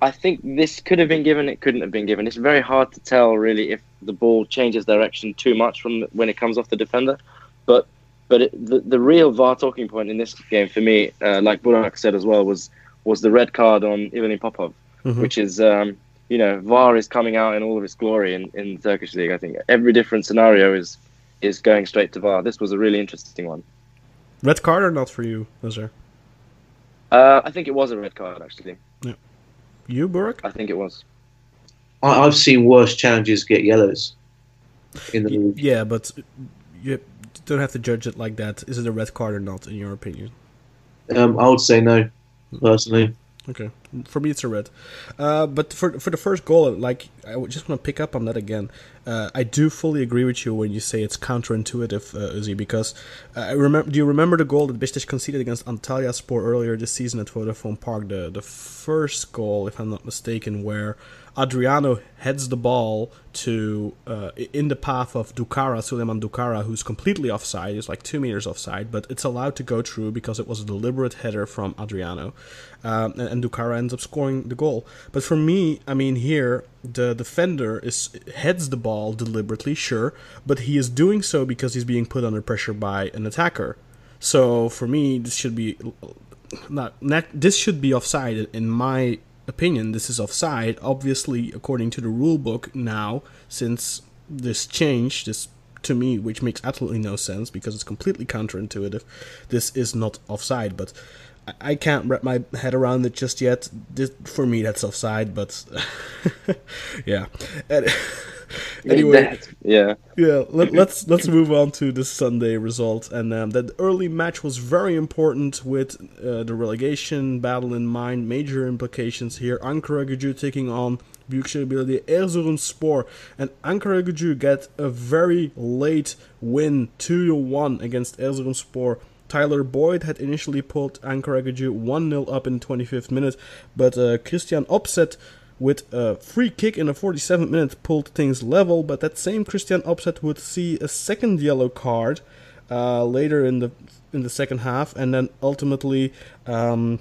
[SPEAKER 2] I think this could have been given. It couldn't have been given. It's very hard to tell, really, if the ball changes direction too much from the, when it comes off the defender. But but it, the the real VAR talking point in this game for me, uh, like Burak said as well, was was the red card on Ivan Popov, mm-hmm. which is um, you know VAR is coming out in all of its glory in, in the Turkish league. I think every different scenario is is going straight to VAR. This was a really interesting one.
[SPEAKER 1] Red card or not for you, was there?
[SPEAKER 2] Uh, I think it was a red card actually.
[SPEAKER 1] Yeah. You, Burak?
[SPEAKER 2] I think it was.
[SPEAKER 3] I, have seen worse challenges get yellows in the league.
[SPEAKER 1] Yeah, but you don't have to judge it like that. Is it a red card or not, in your opinion?
[SPEAKER 3] Um, I would say no personally.
[SPEAKER 1] Okay, for me it's a red. Uh, but for for the first goal, like I just want to pick up on that again. Uh, I do fully agree with you when you say it's counterintuitive, uh, Uzi, because uh, I remember. Do you remember the goal that Besiktas conceded against Antalyaspor earlier this season at Vodafone Park? The the first goal, if I'm not mistaken, where Adriano heads the ball to uh, in the path of Doukara, Souleymane Doukara, who's completely offside. He's like two meters offside, but it's allowed to go through because it was a deliberate header from Adriano, um, and, and Doukara ends up scoring the goal. But for me, I mean, here the defender is heads the ball deliberately, sure, but he is doing so because he's being put under pressure by an attacker. So for me, this should be not, not this should be offside in my opinion, this is offside. Obviously, according to the rule book now, since this change, this to me, which makes absolutely no sense because it's completely counterintuitive, this is not offside. But I can't wrap my head around it just yet. This, for me, that's offside, but yeah.
[SPEAKER 2] anyway, yeah,
[SPEAKER 1] yeah. Let, let's, let's move on to the Sunday result, and um, that early match was very important with uh, the relegation battle in mind. Major implications here. Ankara Gücü taking on Büyükşehir Belediye Erzurumspor, and Ankara Gücü get a very late win, two to one against Erzurumspor. Tyler Boyd had initially pulled Ankara Gücü 1 0 up in the 25th minute, but uh, Kristian Opseth with a free kick in the 47th minute pulled things level, but that same Kristian Opseth would see a second yellow card uh, later in the in the second half, and then ultimately um,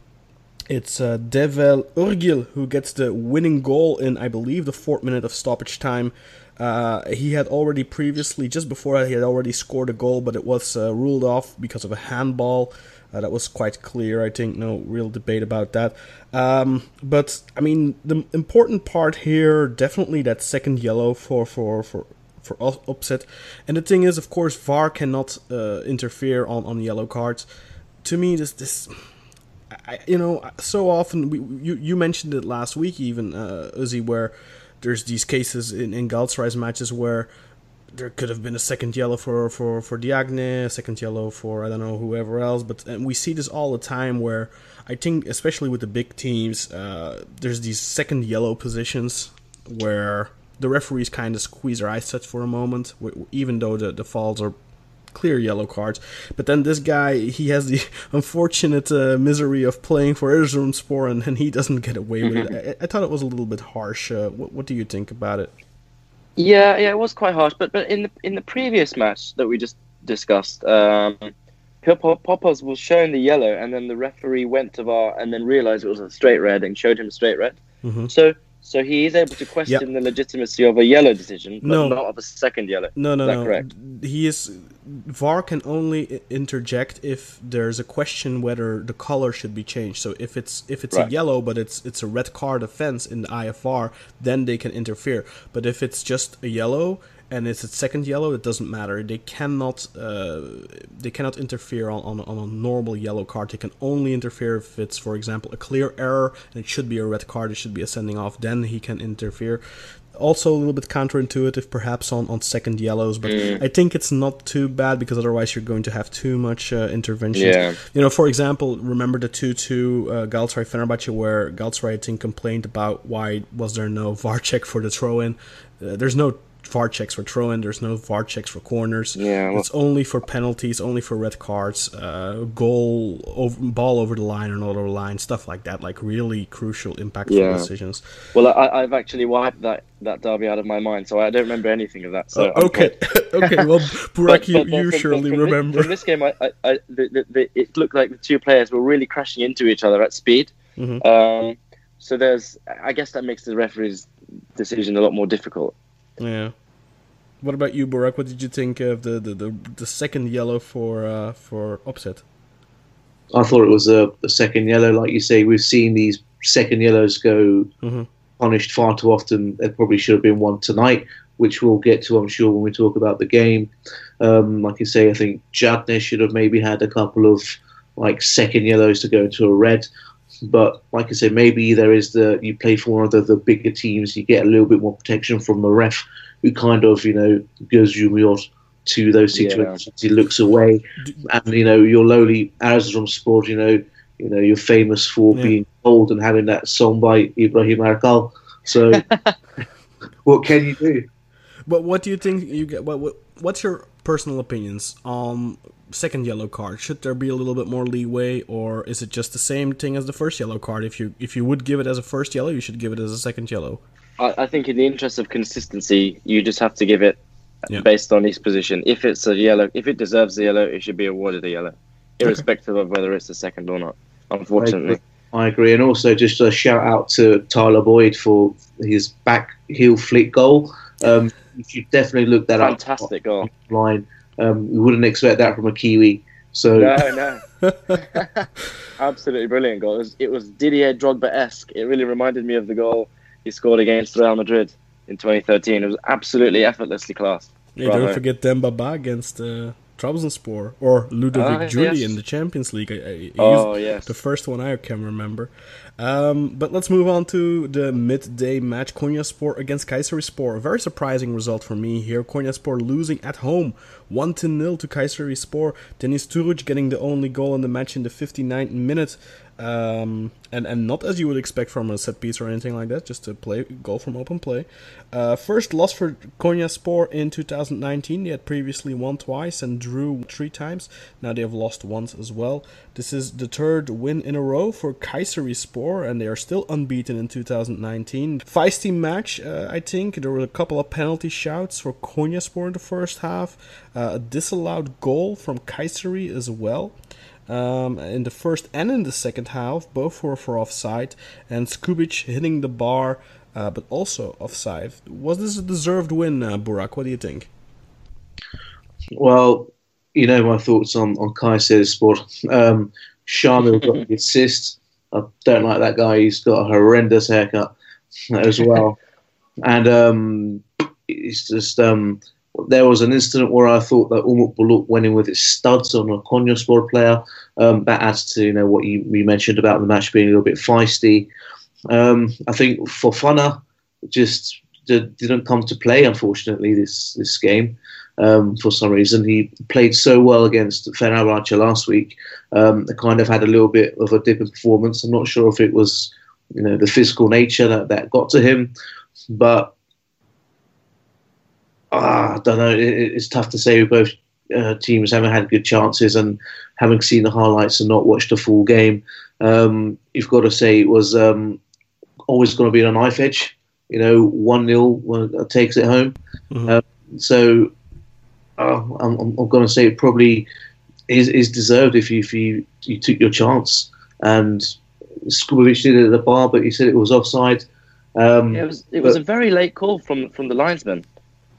[SPEAKER 1] It's uh, Dever Orgill who gets the winning goal in, I believe, the fourth minute of stoppage time. Uh, he had already previously, just before he had already scored a goal, but it was uh, ruled off because of a handball. Uh, that was quite clear, I think. No real debate about that. Um, but I mean, the important part here, definitely that second yellow for for for for Opseth. And the thing is, of course, VAR cannot uh, interfere on on yellow cards. To me, this this. I, you know, so often we, you you mentioned it last week even uh, Uzi, where there's these cases in in Galatasaray's matches where there could have been a second yellow for for for Diagne, a second yellow for I don't know whoever else. But and we see this all the time where I think, especially with the big teams, uh, there's these second yellow positions where the referees kind of squeeze their eyes shut for a moment, even though the the falls are clear yellow cards. But then this guy, he has the unfortunate uh, misery of playing for Erzurumspor, and, and he doesn't get away with it. I, I, thought it was a little bit harsh. Uh, what, what do you think about it?
[SPEAKER 2] Yeah, yeah, it was quite harsh. But but in the in the previous match that we just discussed, um, Popos was shown the yellow, and then the referee went to VAR and then realized it was a straight red and showed him a straight red. Mm-hmm. So so he is able to question yep. the legitimacy of a yellow decision, but no. not of a second yellow.
[SPEAKER 1] No, no, no. Correct? He is VAR can only interject if there's a question whether the color should be changed. So if it's if it's right. a yellow but it's it's a red card offense in the IFR, then they can interfere. But if it's just a yellow and it's a second yellow, it doesn't matter. They cannot uh, they cannot interfere on, on, on, a normal yellow card. They can only interfere if it's, for example, a clear error and it should be a red card. It should be a sending off. Then he can interfere. Also, a little bit counterintuitive, perhaps on, on second yellows, but mm. I think it's not too bad because otherwise you're going to have too much uh, intervention. Yeah. You know, for example, remember the 2 2 uh, Galatasaray Fenerbahce where Galatasaray, I think, complained about why was there no VAR check for the throw in. Uh, there's no VAR checks for throwing. There's no VAR checks for corners. Yeah, well, it's only for penalties, only for red cards, uh, goal, over, ball over the line or not over the line, stuff like that. Like really crucial, impactful yeah. decisions.
[SPEAKER 2] Well, I, have actually wiped that, that derby out of my mind, so I don't remember anything of that. So
[SPEAKER 1] uh, okay, okay. Well, Burak, you, you surely remember.
[SPEAKER 2] In this game, I, I, I the, the, the, it looked like the two players were really crashing into each other at speed. Mm-hmm. Um, so there's, I guess that makes the referee's decision a lot more difficult.
[SPEAKER 1] Yeah. What about you, Burak? What did you think of the the, the, the second yellow for uh, for Opseth?
[SPEAKER 3] I thought it was a, a, second yellow. Like you say, we've seen these second yellows go mm-hmm. punished far too often. There probably should have been one tonight, which we'll get to, I'm sure, when we talk about the game. Um, like you say, I think Jadner should have maybe had a couple of like second yellows to go into a red. But like I say, maybe there is the you play for one of the, the bigger teams, you get a little bit more protection from the ref who kind of, you know, goes Jumiot to those situations. Yeah. He looks away, and you know, your lowly Erzurumspor, you know, you know, you're famous for yeah. being old and having that song by Ibrahim Erkal. So, what can you do?
[SPEAKER 1] But what do you think you get? What, what what's your personal opinions on second yellow card? Should there be a little bit more leeway, or is it just the same thing as the first yellow card? If you if you would give it as a first yellow, you should give it as a second yellow.
[SPEAKER 2] I, I think in the interest of consistency, you just have to give it yeah. based on each position. If it's a yellow, if it deserves a yellow, it should be awarded a yellow, irrespective okay. of whether it's a second or not. Unfortunately.
[SPEAKER 3] I agree. And also, just a shout out to Tyler Boyd for his back heel flick goal. Um, you should definitely look that
[SPEAKER 2] Fantastic
[SPEAKER 3] up.
[SPEAKER 2] Fantastic goal.
[SPEAKER 3] Line. Um, we wouldn't expect that from a Kiwi. So
[SPEAKER 2] no, no, absolutely brilliant goal. It was, it was Didier Drogba esque. It really reminded me of the goal he scored against Real Madrid in 2013. It was absolutely effortlessly classed.
[SPEAKER 1] Yeah, don't forget Demba Ba against uh, Trabzonspor or Ludovic uh, Giuly yes. in the Champions League. I, I,
[SPEAKER 2] oh, yes.
[SPEAKER 1] The first one I can remember. Um, but let's move on to the midday match. Konyaspor against Kayserispor. A very surprising result for me here. Konyaspor losing at home 1 0 to Kayserispor. Deniz Türüç getting the only goal in the match in the 59th minute. Um, and, and not as you would expect from a set piece or anything like that, just to play goal from open play. Uh, first loss for Konyaspor in 2019. They had previously won twice and drew three times. Now they have lost once as well. This is the third win in a row for Kayserispor, and they are still unbeaten in 2019. Feisty match, uh, I think. There were a couple of penalty shouts for Konyaspor in the first half. Uh, a disallowed goal from Kayseri as well. Um, in the first and in the second half. Both were for offside, and Skubic hitting the bar, uh, but also offside. Was this a deserved win, uh, Burak? What do you think?
[SPEAKER 3] Well, you know my thoughts on on Kayserispor. Um, Shamil got the assist. I don't like that guy. He's got a horrendous haircut as well, and um, it's just um, there was an incident where I thought that Umut Bulut went in with his studs on a Konyaspor player. Um, that adds to you know what you, you mentioned about the match being a little bit feisty. Um, I think Fofana just didn't come to play, unfortunately, this this game. Um, for some reason, he played so well against Fenerbahce last week. Um, kind of had a little bit of a dip in performance. I'm not sure if it was, you know, the physical nature that, that got to him, but uh, I don't know. It, it's tough to say. Both uh, teams haven't had good chances, and having seen the highlights and not watched the full game, um, you've got to say it was um, always going to be on a knife edge. You know, one 0 takes it home. Mm-hmm. Um, so uh, I'm, I'm going to say it probably is, is deserved if you if you, you took your chance. And Skubovic did it at the bar, but he said it was offside.
[SPEAKER 2] Um, yeah, it was it was a very late call from from the linesman.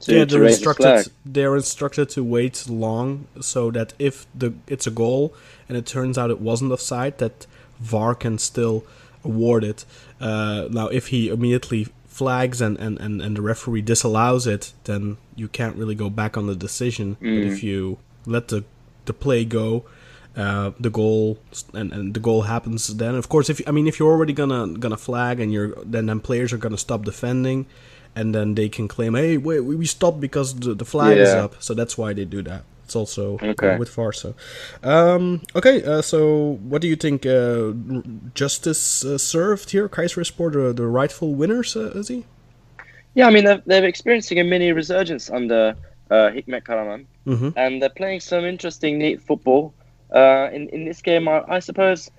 [SPEAKER 1] To, yeah, they're instructed. They're instructed to wait long so that if the it's a goal and it turns out it wasn't offside, that VAR can still award it. Uh, now, if he immediately flags and, and, and, and the referee disallows it, then you can't really go back on the decision. Mm. But if mm. you let the the play go, uh, the goal and, and the goal happens then. Of course, if I mean if you're already gonna gonna flag and you're then then players are gonna stop defending, and then they can claim, hey, wait, we stopped because the, the flag yeah. is up. So that's why they do that. It's also okay. with Farsa. Um, okay, uh, so what do you think? Uh, justice uh, served here? Kayserispor, the, the rightful winners, uh, is he?
[SPEAKER 2] Yeah, I mean, they're, they're experiencing a mini resurgence under uh, Hikmet Karaman, mm-hmm. and they're playing some interesting, neat football. Uh, in in this game, I, I suppose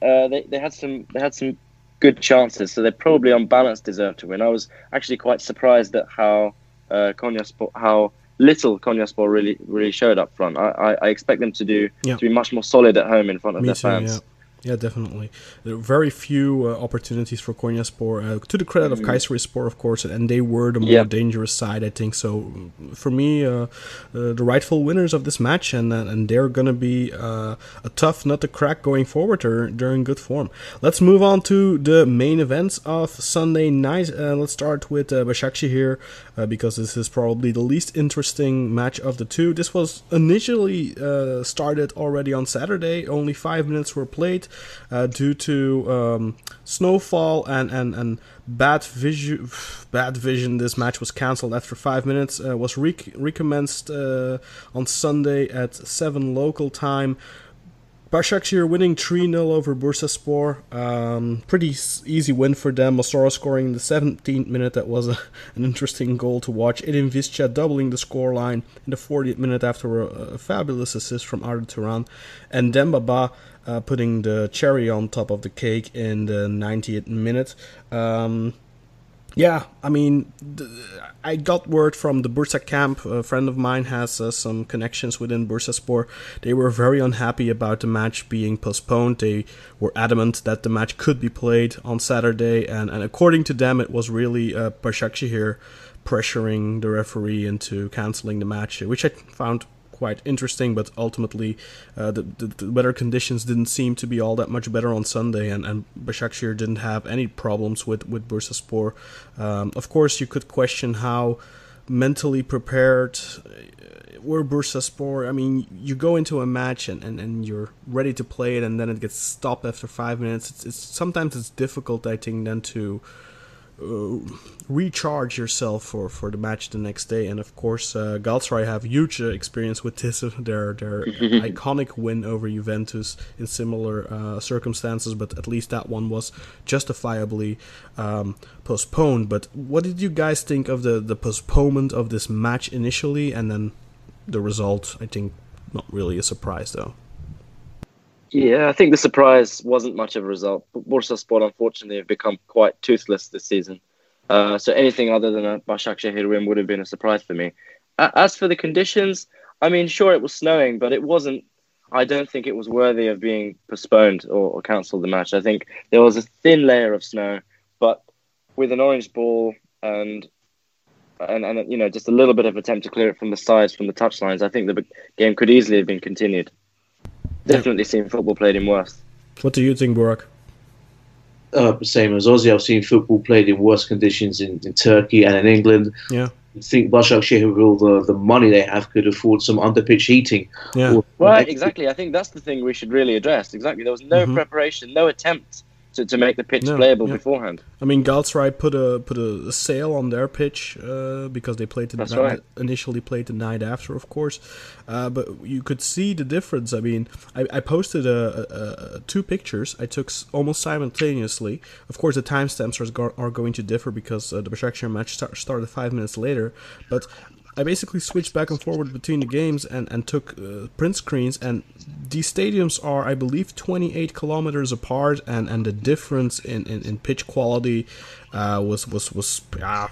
[SPEAKER 2] uh, they, they had some they had some good chances, so they probably on balance deserve to win. I was actually quite surprised at how uh, Konyaspor, how little Konyaspor really really showed up front. I, I, I expect them to do yeah. to be much more solid at home in front of Me their too, fans.
[SPEAKER 1] Yeah. Yeah, definitely. There are very few uh, opportunities for Konyaspor. Uh, to the credit mm-hmm. of Kayserispor, of course, and they were the more yeah. dangerous side, I think. So, for me, uh, uh the rightful winners of this match, and uh, and they're gonna be uh, a tough nut to crack going forward. They're, they're in good form. Let's move on to the main events of Sunday night. let's start with uh, here, because this is probably the least interesting match of the two. This was initially started already on Saturday. Only five minutes were played uh, due to um, snowfall and, and, and bad vision. Bad vision. This match was cancelled after five minutes. Uh, was rec- recommenced uh, on Sunday at seven local time. Başakşehir winning 3 0 over Bursaspor. Um, pretty easy win for them. Mossoró scoring in the 17th minute. That was a, an interesting goal to watch. Edin Visca doubling the scoreline in the 40th minute after a, a fabulous assist from Arda Turan. And Demba Ba uh, putting the cherry on top of the cake in the 90th minute. Um, yeah, I mean, I got word from the Bursa camp. A friend of mine has uh, some connections within Bursaspor. They were very unhappy about the match being postponed. They were adamant that the match could be played on Saturday, and, and according to them, it was really uh, here pressuring the referee into canceling the match, which I found quite interesting, but ultimately uh, the, the, the, weather conditions didn't seem to be all that much better on Sunday, and, and Başakşehir didn't have any problems with, with Bursaspor. Um, of course, you could question how mentally prepared uh, were Bursaspor. I mean, you go into a match and, and, and you're ready to play it, and then it gets stopped after five minutes. It's, it's sometimes it's difficult, I think, then to recharge yourself for, for the match the next day. And of course, uh, Galatasaray have huge uh, experience with this. Their their iconic win over Juventus in similar uh, circumstances, but at least that one was justifiably um, postponed. But what did you guys think of the the postponement of this match initially, and then the result? I think not really a surprise though.
[SPEAKER 2] Yeah, I think the surprise wasn't much of a result. Bursaspor, unfortunately, have become quite toothless this season. Uh, so anything other than a Başakşehir win would have been a surprise for me. As for the conditions, I mean, sure, it was snowing, but it wasn't. I don't think it was worthy of being postponed or, or cancelled the match. I think there was a thin layer of snow, but with an orange ball and and, and you know just a little bit of attempt to clear it from the sides from the touchlines, I think the game could easily have been continued. Definitely seen football played in worse.
[SPEAKER 1] What do you think, Burak?
[SPEAKER 3] Uh, same as Ozzy, I've seen football played in worse conditions in, in Turkey and in England.
[SPEAKER 1] Yeah.
[SPEAKER 3] I think Başakşehir, with all the, the money they have, could afford some underpitch heating.
[SPEAKER 1] Yeah.
[SPEAKER 3] Or-
[SPEAKER 2] Right, exactly. I think that's the thing we should really address. Exactly. There was no
[SPEAKER 1] Mhm.
[SPEAKER 2] preparation, no attempt to, to make the pitch
[SPEAKER 1] No,
[SPEAKER 2] playable
[SPEAKER 1] yeah.
[SPEAKER 2] beforehand.
[SPEAKER 1] I mean, Galatasaray put a put a, a sail on their pitch uh, because they played the night,
[SPEAKER 2] right.
[SPEAKER 1] initially played the night after, of course. Uh, but you could see the difference. I mean, I, I posted a, a, two pictures I took almost simultaneously. Of course, the timestamps are, are going to differ because uh, the Başakşehir match start, started five minutes later. But I basically switched back and forward between the games and, and took uh, print screens. And these stadiums are, I believe, 28 kilometers apart, and, and the difference in, in, in pitch quality uh, was was was ah,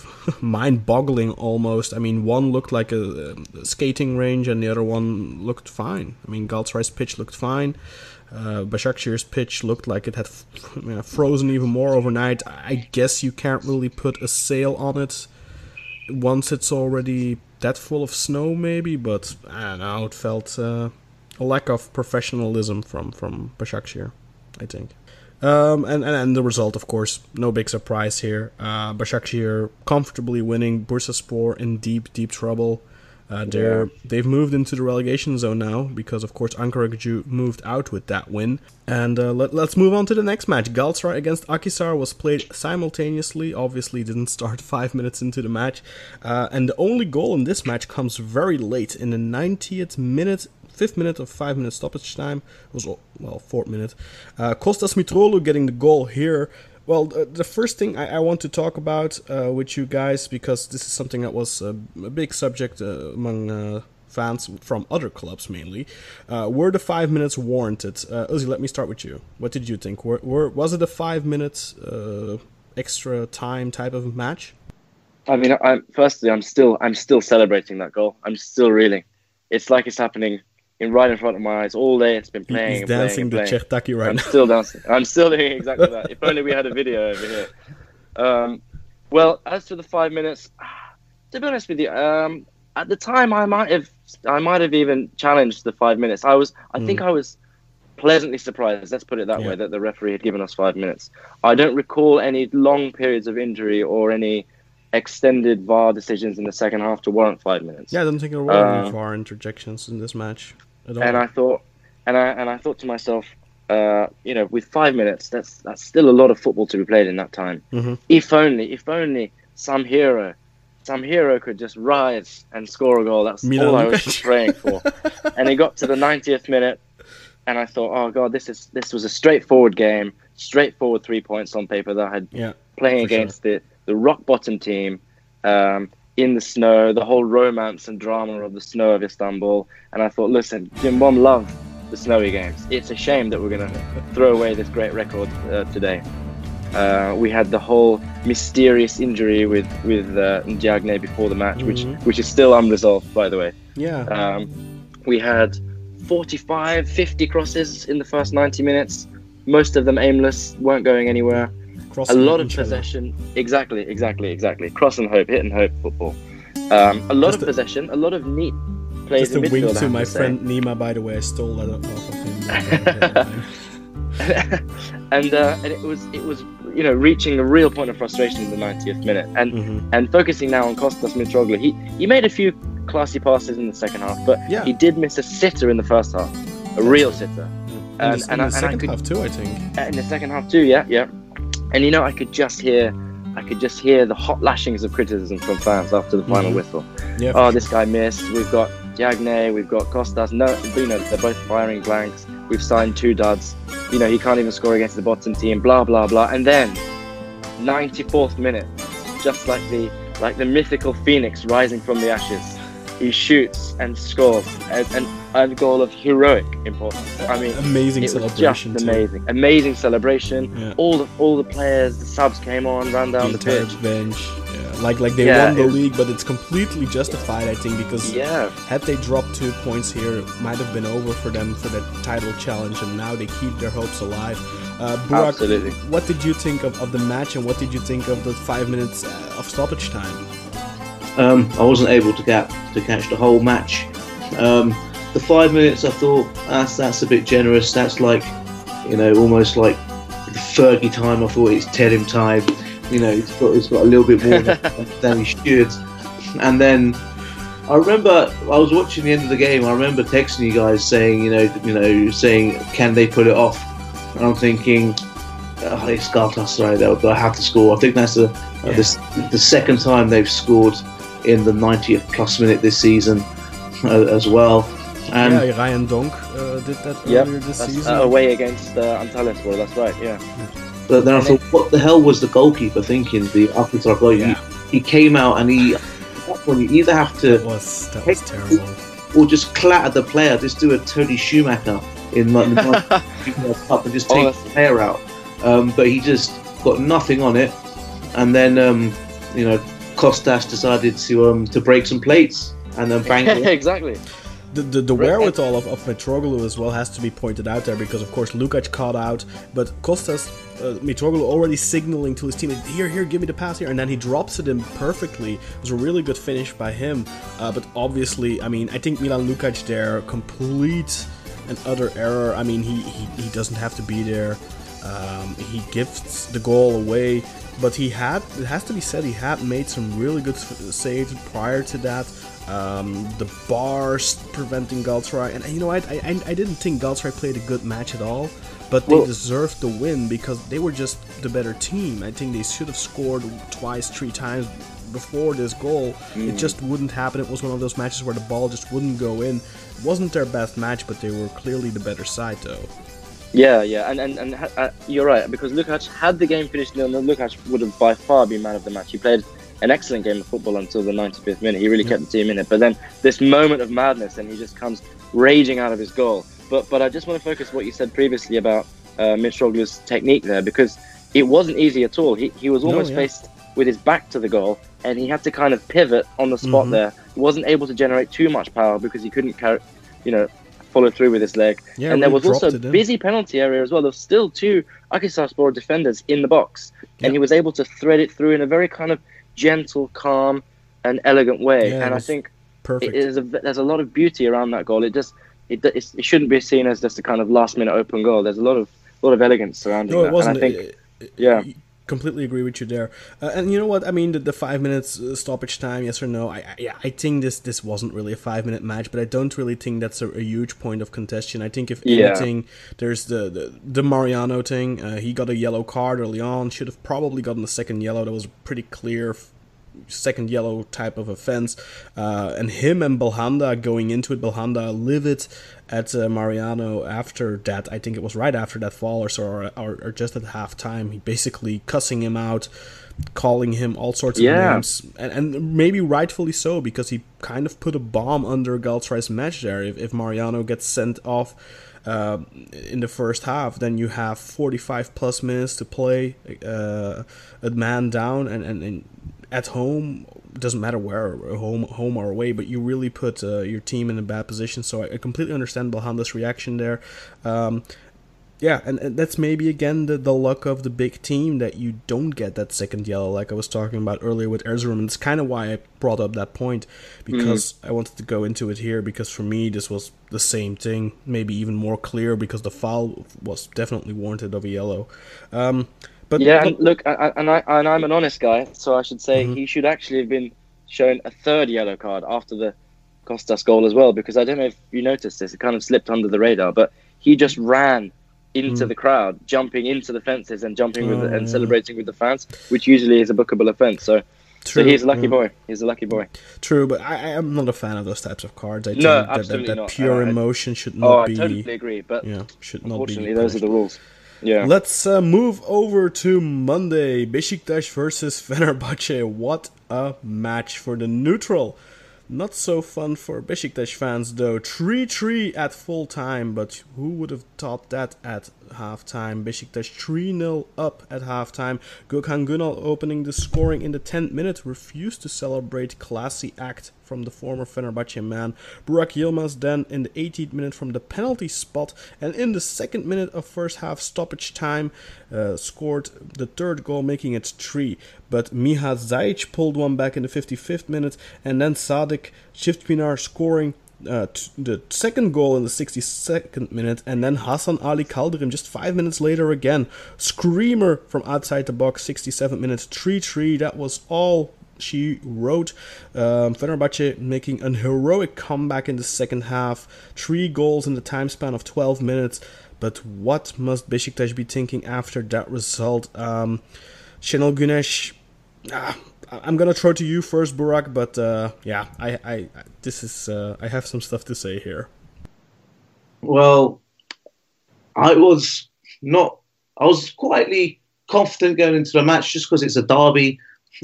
[SPEAKER 1] mind-boggling almost. I mean, one looked like a, a skating range, and the other one looked fine. I mean, Galatasaray's pitch looked fine. Uh, pitch looked like it had f- frozen even more overnight. I guess you can't really put a sail on it once it's already that full of snow, maybe. But I don't know. It felt uh, a lack of professionalism from from Başakşehir, I think. Um, and, and and the result, of course, no big surprise here. Uh, Başakşehir comfortably winning. Bursaspor in deep deep trouble. Uh, they're they've moved into the relegation zone now because, of course, Ankaragücü moved out with that win. And uh, let, let's move on to the next match. Galatasaray against Akhisar was played simultaneously. Obviously, didn't start five minutes into the match, uh, and the only goal in this match comes very late in the 90th minute. Fifth minute of five minute stoppage time It was well fourth minute. Uh, Kostas Mitroglou getting the goal here. Well, uh, the first thing I, I want to talk about uh, with you guys because this is something that was uh, a big subject uh, among uh, fans from other clubs mainly. Uh, were the five minutes warranted? Uh, Uzi, let me start with you. What did you think? Were, were was it a five minutes extra time type of match?
[SPEAKER 2] I mean, I'm firstly, I'm still, I'm still celebrating that goal. I'm still reeling. It's like it's happening in right in front of my eyes all day. It's been playing
[SPEAKER 1] He's
[SPEAKER 2] playing
[SPEAKER 1] dancing
[SPEAKER 2] and
[SPEAKER 1] the
[SPEAKER 2] playing.
[SPEAKER 1] Chertaki right
[SPEAKER 2] I'm
[SPEAKER 1] now.
[SPEAKER 2] still dancing. I'm still doing exactly that. If only we had a video over here. Um, well, as to the five minutes, to be honest with you, um, at the time I might have, I might have even challenged the five minutes. I was, I think I was pleasantly surprised. Let's put it that.
[SPEAKER 1] Yeah.
[SPEAKER 2] way, that the referee had given us five minutes. I don't recall any long periods of injury or any extended VAR decisions in the second half to warrant five minutes.
[SPEAKER 1] Yeah, I don't think there were any VAR interjections in this match at all.
[SPEAKER 2] and I thought, and I and I thought to myself, uh, you know, with five minutes, that's that's still a lot of football to be played in that time.
[SPEAKER 1] Mhm.
[SPEAKER 2] If only, if only some hero, some hero could just rise and score a goal. That's
[SPEAKER 1] Milan
[SPEAKER 2] all I was praying for. and it got to the 90th minute, and I thought, oh god, this is this was a straightforward game, straightforward three points on paper that I had
[SPEAKER 1] yeah,
[SPEAKER 2] playing
[SPEAKER 1] sure.
[SPEAKER 2] against the the rock bottom team um, in the snow, the whole romance and drama of the snow of Istanbul. And I thought, listen, Cimbom loved the snowy games. It's a shame that we're going to throw away this great record uh, today. Uh, we had the whole mysterious injury with with uh, Ndiagne before the match, which
[SPEAKER 1] Mhm.
[SPEAKER 2] which is still unresolved, by the way.
[SPEAKER 1] yeah.
[SPEAKER 2] Um, we had 45, 50 crosses in the first 90 minutes. Most of them aimless, weren't going anywhere a lot of
[SPEAKER 1] each other.
[SPEAKER 2] possession. Exactly, exactly, exactly. Cross and hope, hit and hope football. Um, a lot
[SPEAKER 1] Just
[SPEAKER 2] of
[SPEAKER 1] a-
[SPEAKER 2] possession, a lot of neat plays
[SPEAKER 1] Just a
[SPEAKER 2] midfield.
[SPEAKER 1] wink to my
[SPEAKER 2] say.
[SPEAKER 1] friend Nima, by the way. I stole that off of him.
[SPEAKER 2] and uh, and it was it was you know reaching a real point of frustration in the 90th minute, and
[SPEAKER 1] Mhm.
[SPEAKER 2] and focusing now on Kostas Mitroglou. He he made a few classy passes in the second half, but
[SPEAKER 1] Yeah.
[SPEAKER 2] he did miss a sitter in the first half, a real sitter.
[SPEAKER 1] In
[SPEAKER 2] And-
[SPEAKER 1] the,
[SPEAKER 2] and
[SPEAKER 1] in the
[SPEAKER 2] and I
[SPEAKER 1] second
[SPEAKER 2] could-
[SPEAKER 1] half too, I think.
[SPEAKER 2] Uh, in the second half too. Yeah, yeah. And you know, I could just hear, I could just hear the hot lashings of criticism from fans after the final
[SPEAKER 1] Mhm.
[SPEAKER 2] whistle.
[SPEAKER 1] Yeah.
[SPEAKER 2] Oh, this guy missed. We've got Diagne, we've got Costas. No, you know, they're both firing blanks. We've signed two duds. You know, he can't even score against the bottom team. Blah blah blah. And then, 94th minute, just like the like the mythical phoenix rising from the ashes, he shoots and scores and, and a goal of heroic importance. I mean,
[SPEAKER 1] Amazing
[SPEAKER 2] was just
[SPEAKER 1] celebration too.
[SPEAKER 2] amazing, amazing celebration.
[SPEAKER 1] Yeah.
[SPEAKER 2] All the all the players, the subs came on, ran down the,
[SPEAKER 1] entire
[SPEAKER 2] pitch.
[SPEAKER 1] bench. Yeah. like like they
[SPEAKER 2] Yeah,
[SPEAKER 1] won the league, but it's completely justified, I think, because
[SPEAKER 2] Yeah.
[SPEAKER 1] had they dropped two points here, it might have been over for them for the title challenge, and now they keep their hopes alive. Uh, Burak,
[SPEAKER 2] Absolutely.
[SPEAKER 1] what did you think of, of the match, and what did you think of the five minutes uh, of stoppage time?
[SPEAKER 3] Um, I wasn't able to get to catch the whole match. Um, the five minutes, I thought that's that's a bit generous. That's like, you know, almost like the Fergie time. I thought it's Terim time. You know, it's got it's got a little bit more than he should. And then I remember I was watching the end of the game. I remember texting you guys saying, you know, you know, saying, can they put it off? And I'm thinking, oh, it's Galatasaray. They'll, they'll have to score. I think that's the
[SPEAKER 1] Yeah.
[SPEAKER 3] the, the second time they've scored in the 90th plus minute this season uh, as well. And
[SPEAKER 1] yeah, Ryan Donk uh, did that
[SPEAKER 2] Yep,
[SPEAKER 1] earlier this
[SPEAKER 2] That's
[SPEAKER 1] season.
[SPEAKER 2] uh, away against uh, Antalyaspor. That's right. Yeah.
[SPEAKER 3] but then I
[SPEAKER 2] and
[SPEAKER 3] thought, what the hell was the goalkeeper thinking? The Akhtar goal.
[SPEAKER 1] Yeah.
[SPEAKER 3] He, he came out and he. At that point, you either have
[SPEAKER 1] that
[SPEAKER 3] to
[SPEAKER 1] was that was terrible.
[SPEAKER 3] or just clatter the player. Just do a Toni Schumacher in the the Cup and just
[SPEAKER 2] Oh,
[SPEAKER 3] take
[SPEAKER 2] that's-
[SPEAKER 3] the player out. Um, but he just got nothing on it, and then um, you know Kostas decided to um, to break some plates and then bang. it.
[SPEAKER 2] exactly.
[SPEAKER 1] The, the, the wherewithal of, of Mitroglou as well has to be pointed out there because, of course, Lukac caught out, but Kostas, uh, Mitroglou already signaling to his team, here, here, give me the pass here, and then he drops it in perfectly. It was a really good finish by him, uh, but obviously, I mean, I think Milan Lukac there, complete and utter error. I mean, he, he, he doesn't have to be there. Um, he gifts the goal away, but he had, it has to be said, he had made some really good saves prior to that. Um, the bars preventing Galatasaray, and you know, I, I, I didn't think Galatasaray played a good match at all, but they
[SPEAKER 3] Well-
[SPEAKER 1] deserved the win because they were just the better team. I think they should have scored twice, three times before this goal. It just wouldn't happen. It was one of those matches where the ball just wouldn't go in. It wasn't their best match, but they were clearly the better side, though.
[SPEAKER 2] Yeah, yeah, and and, and uh, you're right because Lukac had the game finished nil nil. Lukac would have by far been man of the match. He played an excellent game of football until the 95th minute. He really kept the team in it. But then this moment of madness, and he just comes raging out of his goal. But but I just want to focus what you said previously about uh, Mitroglou's technique there because it wasn't easy at all. He he was
[SPEAKER 1] No,
[SPEAKER 2] almost
[SPEAKER 1] yeah.
[SPEAKER 2] faced with his back to the goal, and he had to kind of pivot on the spot
[SPEAKER 1] Mhm.
[SPEAKER 2] there. He wasn't able to generate too much power because he couldn't carry, you know, follow through with his leg
[SPEAKER 1] Yeah,
[SPEAKER 2] and there was also a
[SPEAKER 1] it
[SPEAKER 2] busy penalty area as well. There was still two Akhisarspor defenders in the box, and he was able to thread it through in a very kind of gentle, calm, and elegant way.
[SPEAKER 1] Yeah,
[SPEAKER 2] and I think
[SPEAKER 1] Perfect.
[SPEAKER 2] it is a, there's a lot of beauty around that goal. It just it, it shouldn't be seen as just a kind of last minute open goal. There's a lot of lot of elegance surrounding
[SPEAKER 1] No,
[SPEAKER 2] that.
[SPEAKER 1] it wasn't.
[SPEAKER 2] And I think
[SPEAKER 1] Uh, uh,
[SPEAKER 2] yeah.
[SPEAKER 1] Completely agree with you there. Uh, and you know what? I mean, the, the five minutes uh, stoppage time, yes or no? I, I yeah, I think this this wasn't really a five minute match, but I don't really think that's a, a huge point of contention. I think if
[SPEAKER 2] Yeah.
[SPEAKER 1] anything, there's the the, the Mariano thing. Uh, he got a yellow card early on. Should have probably gotten the second yellow. That was pretty clear. f- Second yellow type of offense, uh, and him and Belhanda going into it. Belhanda livid at uh, Mariano after that. I think it was right after that fall or so, or, or, or just at halftime. He basically cussing him out, calling him all sorts of
[SPEAKER 2] Yeah.
[SPEAKER 1] names, and, and maybe rightfully so because he kind of put a bomb under Galatasaray's match there. If, if Mariano gets sent off uh, in the first half, then you have 45 plus minutes to play uh, a man down and, and, and at home doesn't matter where home home or away but you really put uh, your team in a bad position so I, I completely understand Belhanda's reaction there um, yeah, and, and that's maybe again the, the luck of the big team that you don't get that second yellow, like I was talking about earlier with Erzurum. And it's kind of why I brought up that point because I wanted to go into it here because for me this was the same thing, maybe even more clear because the foul was definitely warranted of a yellow. Um, but
[SPEAKER 2] yeah, and look, I, I- and I and I'm an honest guy, so I should say
[SPEAKER 1] Mhm.
[SPEAKER 2] he should actually have been shown a third yellow card after the Costas goal as well, because I don't know if you noticed this, it kind of slipped under the radar, but he just ran into
[SPEAKER 1] Mm.
[SPEAKER 2] the crowd, jumping into the fences and jumping with
[SPEAKER 1] Oh,
[SPEAKER 2] and
[SPEAKER 1] yeah.
[SPEAKER 2] celebrating with the fans, which usually is a bookable offence. So, so he's a lucky
[SPEAKER 1] yeah.
[SPEAKER 2] boy. He's a lucky boy.
[SPEAKER 1] True, but I, I am not a fan of those types of cards. I think
[SPEAKER 2] No,
[SPEAKER 1] that, that,
[SPEAKER 2] absolutely
[SPEAKER 1] that
[SPEAKER 2] not.
[SPEAKER 1] pure
[SPEAKER 2] Uh, I-
[SPEAKER 1] emotion should
[SPEAKER 2] Oh,
[SPEAKER 1] not
[SPEAKER 2] I
[SPEAKER 1] be.
[SPEAKER 2] totally agree, but
[SPEAKER 1] Yeah, should not be.
[SPEAKER 2] unfortunately, those are the rules. Yeah.
[SPEAKER 1] Let's uh, move over to Monday. Besiktas versus Fenerbahce. What a match for the neutral. Not so fun for Besiktas fans though. 3 3 at full time, but who would have thought that at halftime? Besiktas 3 0 up at halftime. Gökhan Gönül opening the scoring in the 10th minute refused to celebrate classy act from the former Fenerbahce man. Burak Yilmaz then in the 18th minute from the penalty spot and in the second minute of first half stoppage time uh, scored the third goal making it 3. But Miha Zajc pulled one back in the 55th minute and then Sadik Çiftpınar scoring uh, t- the second goal in the 62nd minute, and then Hasan Ali Kaldırım just five minutes later again. Screamer from outside the box, 67 minutes, 3 3. That was all she wrote. Um, Fenerbahce making an heroic comeback in the second half, three goals in the time span of 12 minutes. But what must Besiktas be thinking after that result? Um, Şenol Güneş, ah, I'm gonna throw to you first, Burak. But uh, yeah, I, I, this is uh, I have some stuff to say here.
[SPEAKER 3] Well, I was not. I was quietly confident going into the match just because it's a derby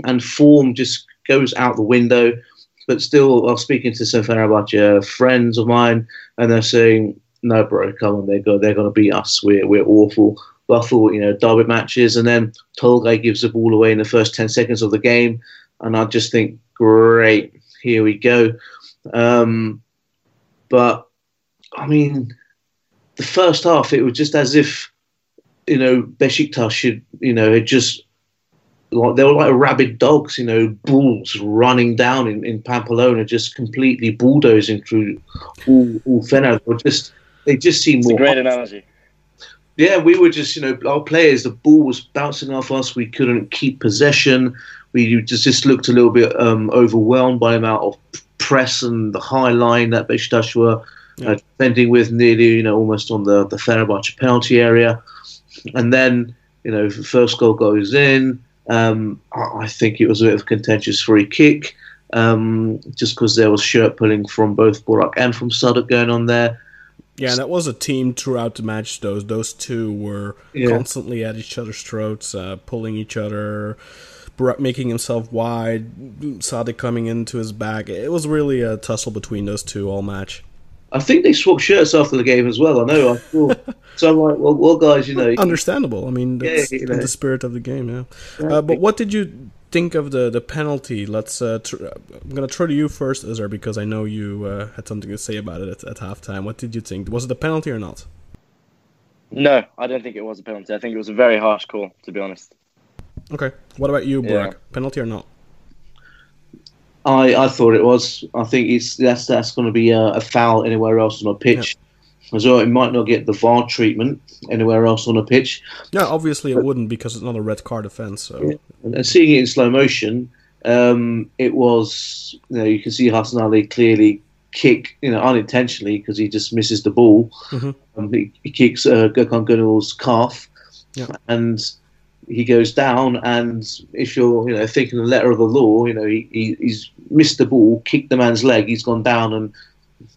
[SPEAKER 3] and form just goes out the window. But still, I was speaking to some Fenerbahce friends of mine, and they're saying, "No, bro, come on, they're go, they're going to beat us. We're we're awful." Thought, you know, derby matches, and then Tolga gives the ball away in the first ten seconds of the game, and I just think, great, here we go. Um, but I mean, the first half, it was just as if, you know, Besiktas should, you know, had just like they were like rabid dogs, you know, bulls running down in, in Pamplona, just completely bulldozing through all, all Fener. Just they just seemed
[SPEAKER 2] It's a
[SPEAKER 3] more.
[SPEAKER 2] great analogy.
[SPEAKER 3] Yeah, we were just, you know, our players. The ball was bouncing off us. We couldn't keep possession. We just just looked a little bit um, overwhelmed by the amount of press and the high line that Beşiktaş were
[SPEAKER 1] Yeah.
[SPEAKER 3] uh, defending with, nearly, you know, almost on the the Fenerbahce penalty area. And then, you know, the first goal goes in. Um, I, I think it was a bit of a contentious free kick, um, just because there was shirt pulling from both Burak and from Sadik going on there.
[SPEAKER 1] Yeah, that was a team throughout the match. Those those two were
[SPEAKER 3] Yeah.
[SPEAKER 1] constantly at each other's throats, uh, pulling each other. Making himself wide, Sadik coming into his back. It was really a tussle between those two all match.
[SPEAKER 3] I think they swapped shirts after the game as well. I know. I thought, so I'm like, well, well, guys, you know,
[SPEAKER 1] Understandable. I mean, that's
[SPEAKER 3] Yeah, you know.
[SPEAKER 1] in the spirit of the game. Yeah. Uh, but what did you think of the the penalty? Let's. Uh, tr- I'm gonna throw to you first, Azar, because I know you uh, had something to say about it at, at halftime. What did you think? Was it a penalty or not?
[SPEAKER 2] No, I don't think it was a penalty. I think it was a very harsh call, to be honest.
[SPEAKER 1] Okay. What about you,
[SPEAKER 2] Yeah.
[SPEAKER 1] Penalty or not?
[SPEAKER 3] I, I thought it was. I think it's that's that's going to be a, a foul anywhere else on a pitch. As well, it might not get the VAR treatment anywhere else on a pitch.
[SPEAKER 1] No, obviously it wouldn't because it's not a red card offense. So
[SPEAKER 3] And, and seeing it in slow motion, um, it was you know you can see Hasan Ali clearly kick you know unintentionally because he just misses the ball.
[SPEAKER 1] Mhm.
[SPEAKER 3] Um, he, he kicks uh, Gökhan Gönül's calf,
[SPEAKER 1] Yeah.
[SPEAKER 3] and he goes down. And if you're you know thinking the letter of the law, you know he, he, he's missed the ball, kicked the man's leg, he's gone down, and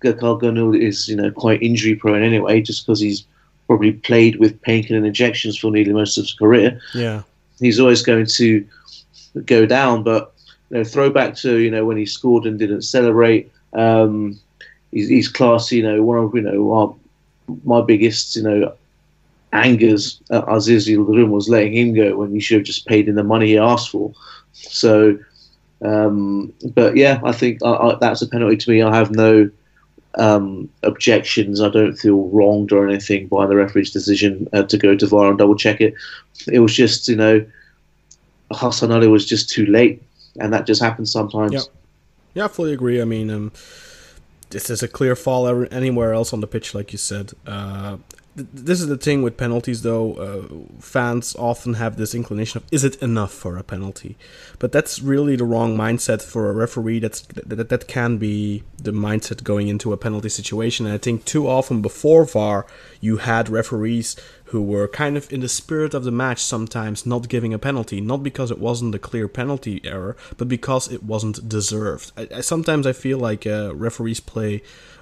[SPEAKER 3] Gökhan Gönül is you know quite injury prone anyway, just because he's probably played with painkiller and injections for nearly most of his career
[SPEAKER 1] yeah,
[SPEAKER 3] he's always going to go down. But you know, throwback to you know when he scored and didn't celebrate. Um, he's, he's classy. You know, one of you know our, my biggest you know angers at Aziz Yildirim was letting him go when he should have just paid him the money he asked for. So, um, but yeah, I think I, I, that's a penalty to me. I have no um, objections. I don't feel wronged or anything by the referee's decision uh, to go to VAR and double check it. It was just, you know, Hasan Ali was just too late, and that just happens sometimes.
[SPEAKER 1] Yeah. yeah, I fully agree. I mean, um, this is a clear fall anywhere else on the pitch, like you said. Uh, th- this is the thing with penalties, though. Uh, fans often have this inclination of, is it enough for a penalty? But that's really the wrong mindset for a referee. That's that, that can be the mindset going into a penalty situation. And I think too often before VAR, you had referees who were kind of in the spirit of the match sometimes not giving a penalty, not because it wasn't a clear penalty error, but because it wasn't deserved. I, I, sometimes I feel like uh, referees play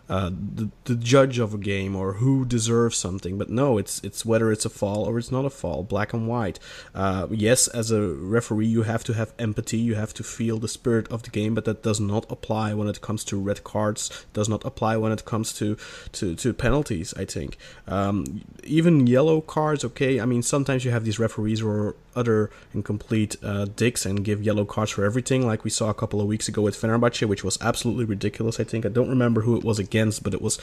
[SPEAKER 1] uh, the, the judge of a game or who deserves something. But no, it's it's whether it's a fall or it's not a fall, black and white. Uh, yes, as a referee, you have to have empathy, you have to feel the spirit of the game, but that does not apply when it comes to red cards. Does not apply when it comes to to, to penalties. I think um, even yellow cards. Okay, I mean sometimes you have these referees or other incomplete uh, dicks and give yellow cards for everything, like we saw a couple of weeks ago with Fenerbahce, which was absolutely ridiculous. I think I don't remember who it was against, but it was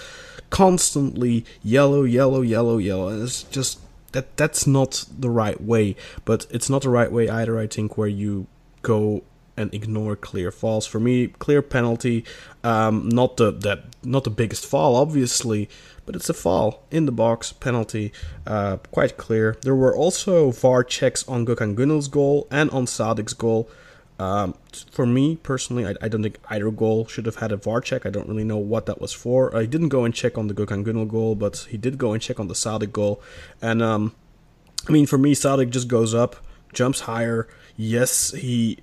[SPEAKER 1] constantly yellow, yellow, yellow, yellow, and it's just that that's not the right way. But it's not the right way either. I think where you go and ignore clear falls. For me, clear penalty, um, not the that not the biggest fall, obviously, but it's a fall in the box penalty, uh, quite clear. There were also VAR checks on Gökhan Gönül's goal and on Sadik's goal. Um, for me personally, I, I, don't think either goal should have had a VAR check. I don't really know what that was for. I didn't go and check on the Gökhan Gönül goal, but he did go and check on the Sadik goal. And um, I mean, for me, Sadik just goes up, jumps higher. Yes, he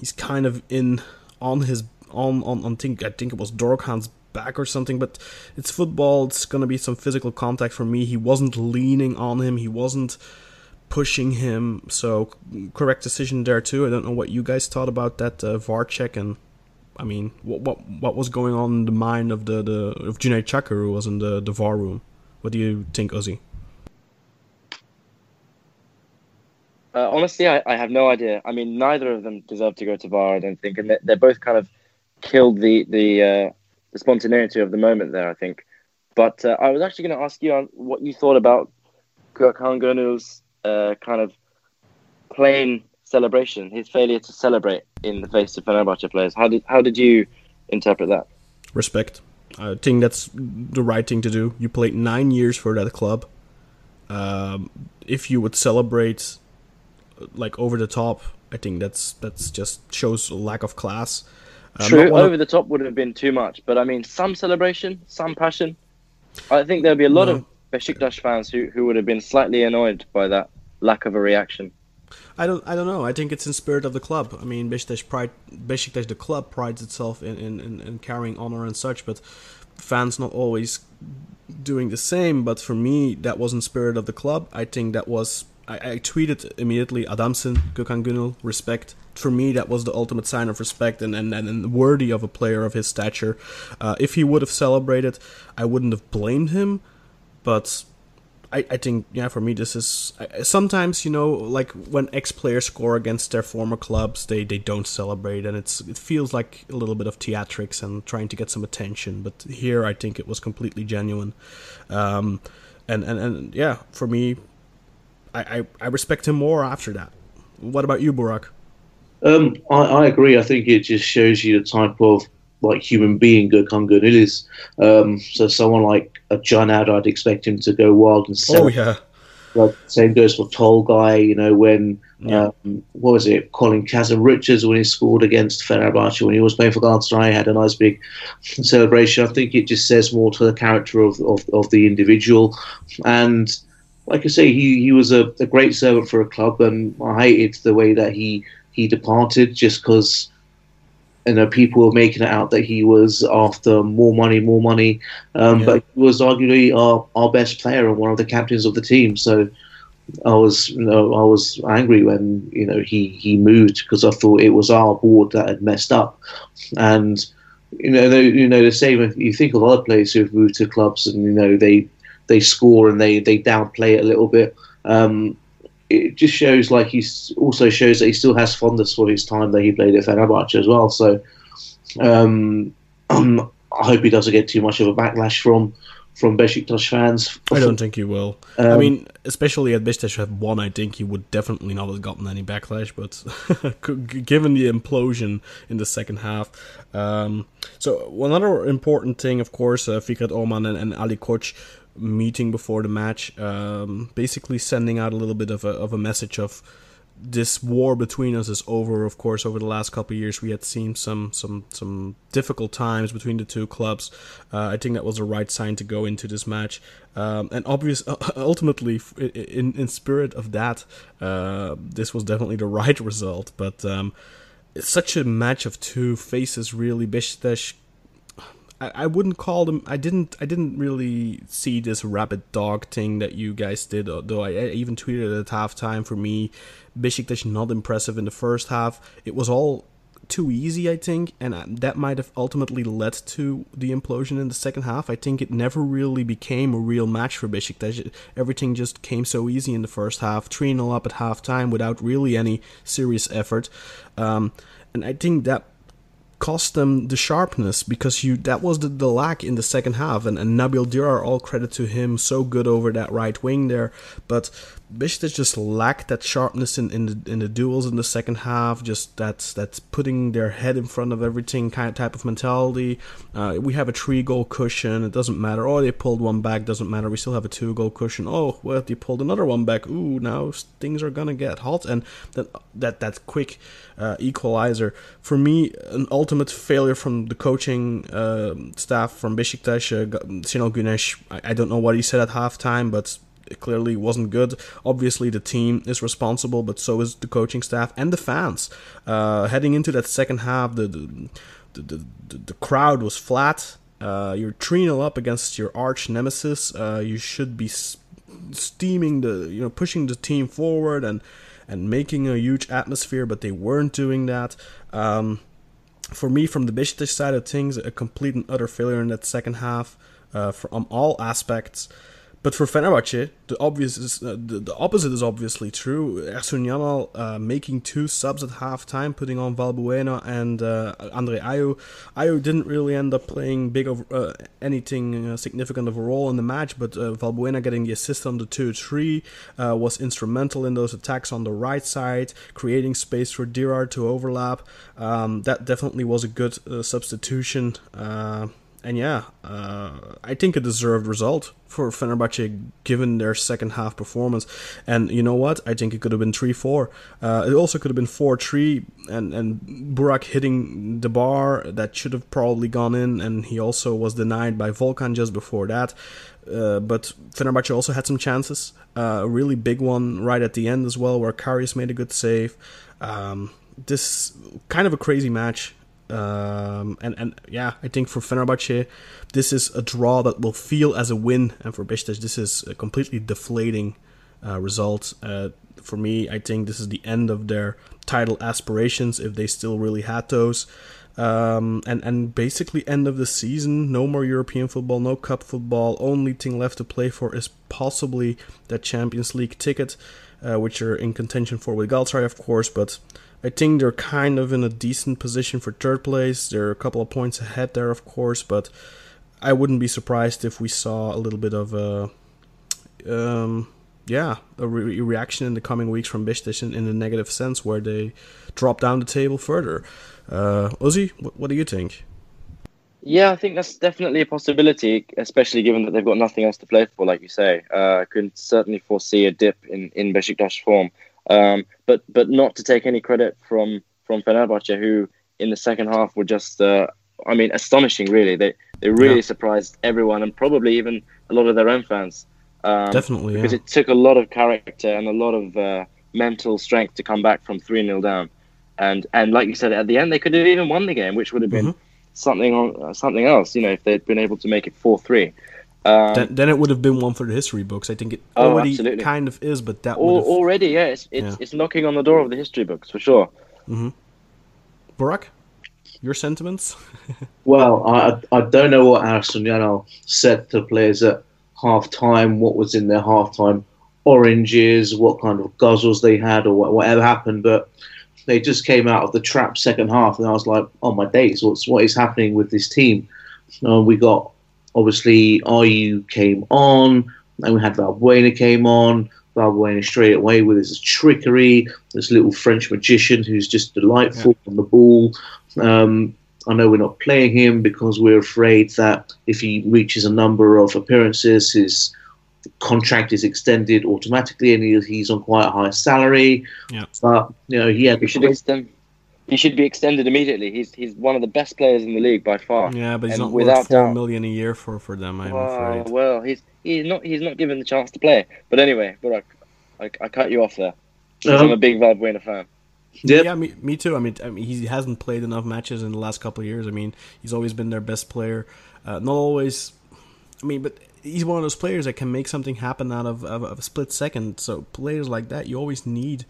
[SPEAKER 1] he's kind of in on his on on, on think I think it was Dorukhan's back or something, but it's football. It's to be some physical contact for me. He wasn't leaning on him, he wasn't pushing him. So, correct decision there, too. I don't know what you guys thought about that uh, VAR check and. I mean, what what what was going on in the mind of the, the of Cüneyt Çakır who was in the, the VAR room? What do you think, Ozzy?
[SPEAKER 2] Uh, honestly, I, I have no idea. I mean, neither of them deserve to go to VAR. I don't think, and they're, both kind of killed the the uh, the spontaneity of the moment there, I think. But uh, I was actually going to ask you on what you thought about Gökhan Gönül's uh, kind of plain celebration, his failure to celebrate in the face of Fenerbahce players. How did how did you interpret that?
[SPEAKER 1] Respect. I think that's the right thing to do. You played nine years for that club. Um, if you would celebrate like over the top, I think that's that's just shows a lack of class.
[SPEAKER 2] Um, True, over of... the top would have been too much, but I mean, some celebration, some passion. I think there'd be a lot no. of Besiktas fans who, who would have been slightly annoyed by that lack of a reaction.
[SPEAKER 1] I don't. I don't know. I think it's in spirit of the club. I mean, Besiktas pride. Besiktas, the club, prides itself in, in, in, in carrying honor and such, but fans not always doing the same. But for me, that wasn't spirit of the club. I think that was. I, I tweeted immediately. Adamson, Gökhan Gönül, respect for me, that was the ultimate sign of respect and, and, and worthy of a player of his stature. Uh, if he would have celebrated, I wouldn't have blamed him, but I, I think, yeah, for me, this is I, sometimes, you know, like when ex players score against their former clubs, they, they don't celebrate, and it's it feels like a little bit of theatrics and trying to get some attention. But here, I think it was completely genuine. Um, and, and, and yeah, for me, I, I, I respect him more after that. What about you, Burak?
[SPEAKER 3] Um, I, I, agree. I think it just shows you the type of like human being Gökhan Gönül is. Um, so someone like a John Ad, I'd expect him to go wild and sell.
[SPEAKER 1] Oh yeah.
[SPEAKER 3] Like, same goes for Tolgay. You know when yeah. um, what was it? Colin Kazım-Richards when he scored against Fenerbahce when he was playing for Galatasaray had a nice big celebration. I think it just says more to the character of of, of the individual and like I say, he, he was a, a, great servant for a club, and I hated the way that he he departed just because you know people were making it out that he was after more money, more money. Um, yeah. But he was arguably our, our best player and one of the captains of the team. So I was you know I was angry when you know he he moved because I thought it was our board that had messed up, and you know they, you know the same if you think of other players who've moved to clubs and you know they they score and they they downplay it a little bit. Um, it just shows like he also shows that he still has fondness for his time that he played at Fenerbahce as well. So um, I hope he doesn't get too much of a backlash from from Besiktas fans.
[SPEAKER 1] I don't think he will. Um, I mean, especially at Besiktas have won, I think he would definitely not have gotten any backlash. But given the implosion in the second half, um, so another important thing, of course, uh, Fikret Orman and, and Ali Koç meeting before the match, um, basically sending out a little bit of a, of a message of this war between us is over. Of course, over the last couple of years, we had seen some some some difficult times between the two clubs. Uh, I think that was the right sign to go into this match, um, and obvious ultimately, in in spirit of that, uh, this was definitely the right result. But um, it's such a match of two faces, really. Besiktas I, I wouldn't call them. I didn't. I didn't really see this rabbit dog thing that you guys did. Though I, even tweeted at halftime. For me, Besiktas not impressive in the first half. It was all too easy, I think, and that might have ultimately led to the implosion in the second half. I think it never really became a real match for Besiktas. Everything just came so easy in the first half, 3 0 up at halftime without really any serious effort. Um, and I think that cost them the sharpness because you that was the, the lack in the second half. And, and Nabil Dirar all credit to him so good over that right wing there. But Besiktas just lacked that sharpness in, in the in the duels in the second half. Just that's that's putting their head in front of everything kind of type of mentality. Uh, we have a three goal cushion. It doesn't matter. Oh, they pulled one back. Doesn't matter. We still have a two goal cushion. Oh, well, they pulled another one back. Ooh, now things are gonna get hot. And that that that quick uh, equalizer for me, an ultimate failure from the coaching uh, staff from Besiktas. Uh, Güneş. I, I don't know what he said at halftime, but it clearly wasn't good. Obviously, the team is responsible, but so is the coaching staff and the fans. Uh, heading into that second half, the the, the, the, the crowd was flat. Uh, you're 3 0 up against your arch nemesis. Uh, you should be steaming the, you know, pushing the team forward and and making a huge atmosphere, but they weren't doing that. Um, for me, from the Besiktas side of things, a complete and utter failure in that second half uh, from all aspects. But for Fenerbahce, the obvious is, uh, the, the opposite is obviously true. Ersun Yanal uh, making two subs at halftime, putting on Valbuena and uh, Andre Ayew. Ayew didn't really end up playing big of uh, anything uh, significant of a role in the match, but uh, Valbuena getting the assist on the 2-3 was instrumental in those attacks on the right side, creating space for Dirar to overlap. Um, that definitely was a good substitution and yeah, uh, I think a deserved result for Fenerbahce given their second half performance. And you know what? I think it could have been 3 4. Uh, it also could have been 4 3, and, and Burak hitting the bar that should have probably gone in, and he also was denied by Volkan just before that. Uh, but Fenerbahce also had some chances. Uh, a really big one right at the end as well, where Karius made a good save. Um, this kind of a crazy match. Um, and and yeah, I think for Fenerbahce, this is a draw that will feel as a win, and for Besiktas, this is a completely deflating uh, result. Uh, for me, I think this is the end of their title aspirations if they still really had those. Um, and and basically end of the season. No more European football, no cup football. Only thing left to play for is possibly that Champions League ticket, uh, which are in contention for with Galatasaray, of course. But I think they're kind of in a decent position for third place. They're a couple of points ahead there, of course, but I wouldn't be surprised if we saw a little bit of a, um, yeah, a re- reaction in the coming weeks from Besiktas in, in a negative sense, where they drop down the table further. Uh, Ozzy, what, what do you think?
[SPEAKER 2] Yeah, I think that's definitely a possibility, especially given that they've got nothing else to play for, like you say. Uh, I can certainly foresee a dip in, in Besiktas form. Um, but but not to take any credit from from Fenerbahce, who in the second half were just, uh, I mean, astonishing. Really, they they really yeah. surprised everyone and probably even a lot of their own fans.
[SPEAKER 1] Um, Definitely,
[SPEAKER 2] because
[SPEAKER 1] yeah.
[SPEAKER 2] it took a lot of character and a lot of uh, mental strength to come back from three 0 down, and and like you said, at the end they could have even won the game, which would have been mm-hmm. something on uh, something else. You know, if they'd been able to make it four three.
[SPEAKER 1] Um, then, then, it would have been one for the history books. I think it oh, already absolutely. kind of is, but that
[SPEAKER 2] would already, yeah, it's it's, yeah. it's knocking on the door of the history books for sure.
[SPEAKER 1] Mm-hmm. Burak, your sentiments?
[SPEAKER 3] well, I I don't know what Ersun Yanal said to players at half time. What was in their half time oranges? What kind of guzzles they had, or whatever happened, but. They just came out of the trap second half, and I was like, "Oh my days! What's what is happening with this team?" Uh, we got obviously Ayew came on, and we had Valbuena came on. Valbuena straight away with his trickery, this little French magician who's just delightful yeah. on the ball. Um, I know we're not playing him because we're afraid that if he reaches a number of appearances, his contract is extended automatically, and he, he's on quite a high salary.
[SPEAKER 1] Yeah.
[SPEAKER 3] But you know, he had
[SPEAKER 2] He should extend. He should be extended immediately. He's he's one of the best players in the league by far.
[SPEAKER 1] Yeah, but he's
[SPEAKER 2] And
[SPEAKER 1] not
[SPEAKER 2] without
[SPEAKER 1] worth four
[SPEAKER 2] doubt-
[SPEAKER 1] million a year for, for them. I'm
[SPEAKER 2] Well,
[SPEAKER 1] afraid.
[SPEAKER 2] well, he's he's not he's not given the chance to play. But anyway, but I, I, I cut you off there. 'Cause I'm a big Valbuena fan.
[SPEAKER 3] Yep.
[SPEAKER 1] Yeah, me, me too. I mean, I mean, he hasn't played enough matches in the last couple of years. I mean, he's always been their best player. Uh, not always. I mean, but he's one of those players that can make something happen out of, of, of a split second. So players like that, you always need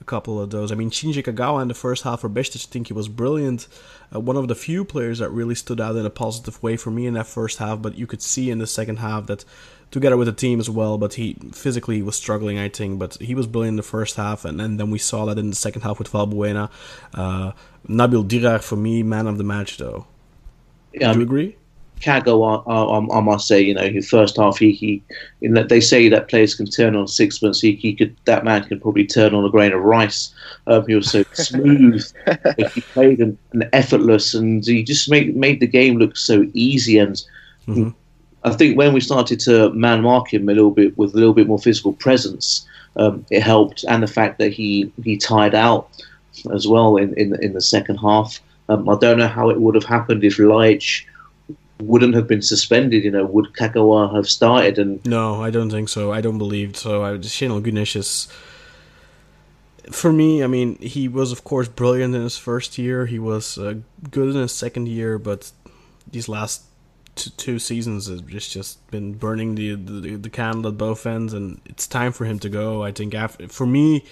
[SPEAKER 1] a couple of those. I mean, Shinji Kagawa in the first half for Besiktas, I think he was brilliant. Uh, one of the few players that really stood out in a positive way for me in that first half. But you could see in the second half that, together with the team as well, but he physically was struggling, I think. But he was brilliant in the first half, and, and then we saw that in the second half with Valbuena. Uh, Nabil Dirar for me, man of the match, though.
[SPEAKER 3] Yeah,
[SPEAKER 1] Do you agree?
[SPEAKER 3] Kago, I, I, I must say, you know, his first half, he, he in that they say that players can turn on sixpence. He, he could, that man can probably turn on a grain of rice. Um, he was so smooth. he played and, and effortless, and he just made made the game look so easy. And
[SPEAKER 1] Mhm.
[SPEAKER 3] I think when we started to man mark him a little bit with a little bit more physical presence, um, it helped, and the fact that he he tied out as well in in, in the second half. Um, I don't know how it would have happened if Ljajić wouldn't have been suspended. You know, would Kagawa have started? And
[SPEAKER 1] No, I don't think so. I don't believe so. I, Şenol Güneş is. For me, I mean, he was, of course, brilliant in his first year. He was uh, good in his second year, but these last t- two seasons have just, just been burning the, the the candle at both ends, and it's time for him to go. I think after for me,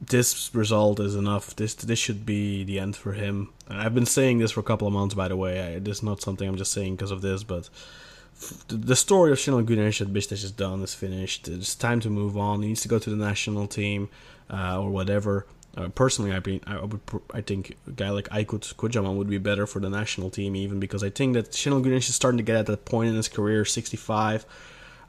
[SPEAKER 1] this result is enough. This this should be the end for him. I've been saying this for a couple of months, by the way. I, this is not something I'm just saying because of this, but f- the- story of Şenol Güneş at Besiktas is done. Is finished. It's time to move on. He needs to go to the national team uh, or whatever. Uh, personally, I mean, I would, pr- I think a guy like Aykut Kocaman would be better for the national team, even because I think that Şenol Güneş is starting to get at that point in his career, 65.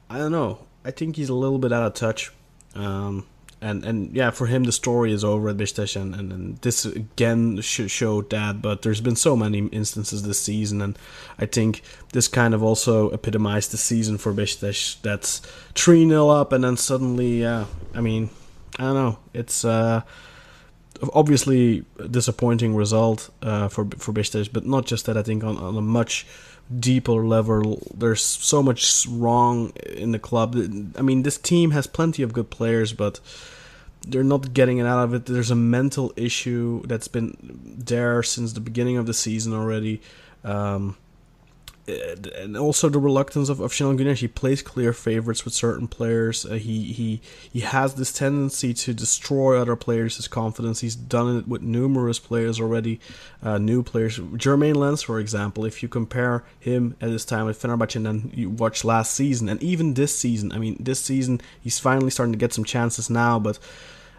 [SPEAKER 1] I don't know. I think he's a little bit out of touch. Um, and and yeah, for him the story is over at Besiktas, and, and, and this again sh- showed that. But there's been so many instances this season, and I think this kind of also epitomized the season for Besiktas. That's three 0 up, and then suddenly, yeah, I mean, I don't know. It's uh, obviously a disappointing result uh, for for Besiktas, but not just that. I think on, on a much deeper level, there's so much wrong in the club. I mean, this team has plenty of good players, but they're not getting it out of it. There's a mental issue that's been there since the beginning of the season already. Um, and also the reluctance of, of Şenol Güneş. He plays clear favorites with certain players. Uh, he he he has this tendency to destroy other players' his confidence. He's done it with numerous players already, uh, new players. Jeremain Lens, for example, if you compare him at this time at Fenerbahce and then you watch last season and even this season, I mean, this season he's finally starting to get some chances now, but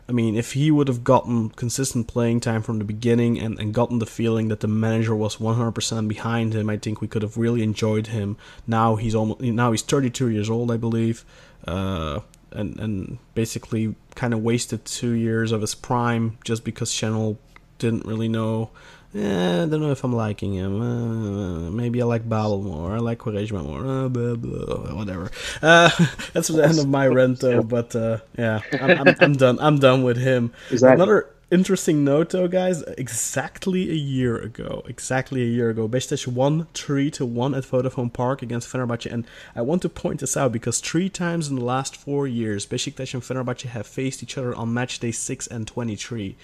[SPEAKER 1] I mean, if he would have gotten consistent playing time from the beginning and, and gotten the feeling that the manager was 100% behind him, I think we could have really enjoyed him. Now he's almost now he's 32 years old, I believe, uh, and and basically kind of wasted two years of his prime just because Şenol didn't really know. Eh, I don't know if I'm liking him. Uh, maybe I like Babel more. I like Quaresma more. Uh, blah, blah, whatever. Uh, that's the end of my though. But uh, yeah, I'm, I'm, I'm done. I'm done with him.
[SPEAKER 3] Exactly.
[SPEAKER 1] Another interesting note, though, guys. Exactly a year ago, exactly a year ago, Beşiktaş won three to one at Vodafone Park against Fenerbahce, and I want to point this out because three times in the last four years, Beşiktaş and Fenerbahce have faced each other on match day six and twenty-three.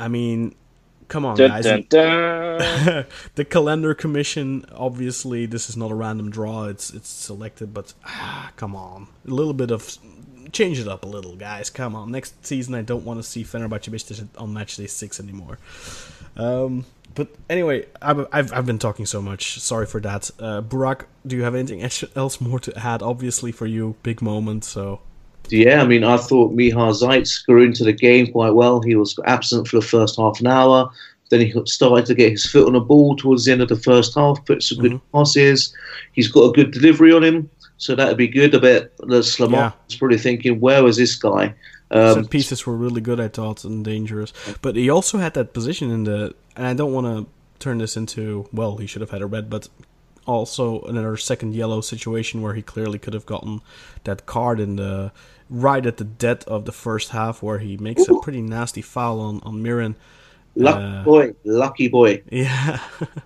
[SPEAKER 1] I mean, come on,
[SPEAKER 2] Dun,
[SPEAKER 1] guys.
[SPEAKER 2] dun, dun.
[SPEAKER 1] the calendar commission obviously this is not a random draw. It's it's selected but ah, come on. A little bit of change it up a little guys. Come on. Next season i don't want to see fenerbahce Beşiktaş on match day 6 anymore. Um but anyway I've, I've, I've been talking so much. Sorry for that. Uh burak do you have anything else more to add? Obviously for you big moment so
[SPEAKER 3] Yeah, I mean, I thought Miha Zajc grew into the game quite well. He was absent for the first half an hour. Then he started to get his foot on the ball towards the end of the first half, put some good passes. He's got a good delivery on him, so that'd be good. I bet the Slamak
[SPEAKER 1] Yeah.
[SPEAKER 3] was probably thinking, where was this guy? Um,
[SPEAKER 1] Set pieces were really good, I thought, and dangerous. But he also had that position in the, and I don't want to turn this into, well, he should have had a red, but also another second yellow situation where he clearly could have gotten that card in the right at the dead of the first half where he makes Ooh. a pretty nasty foul on on Miran.
[SPEAKER 3] Lucky uh, boy, lucky boy.
[SPEAKER 1] Yeah.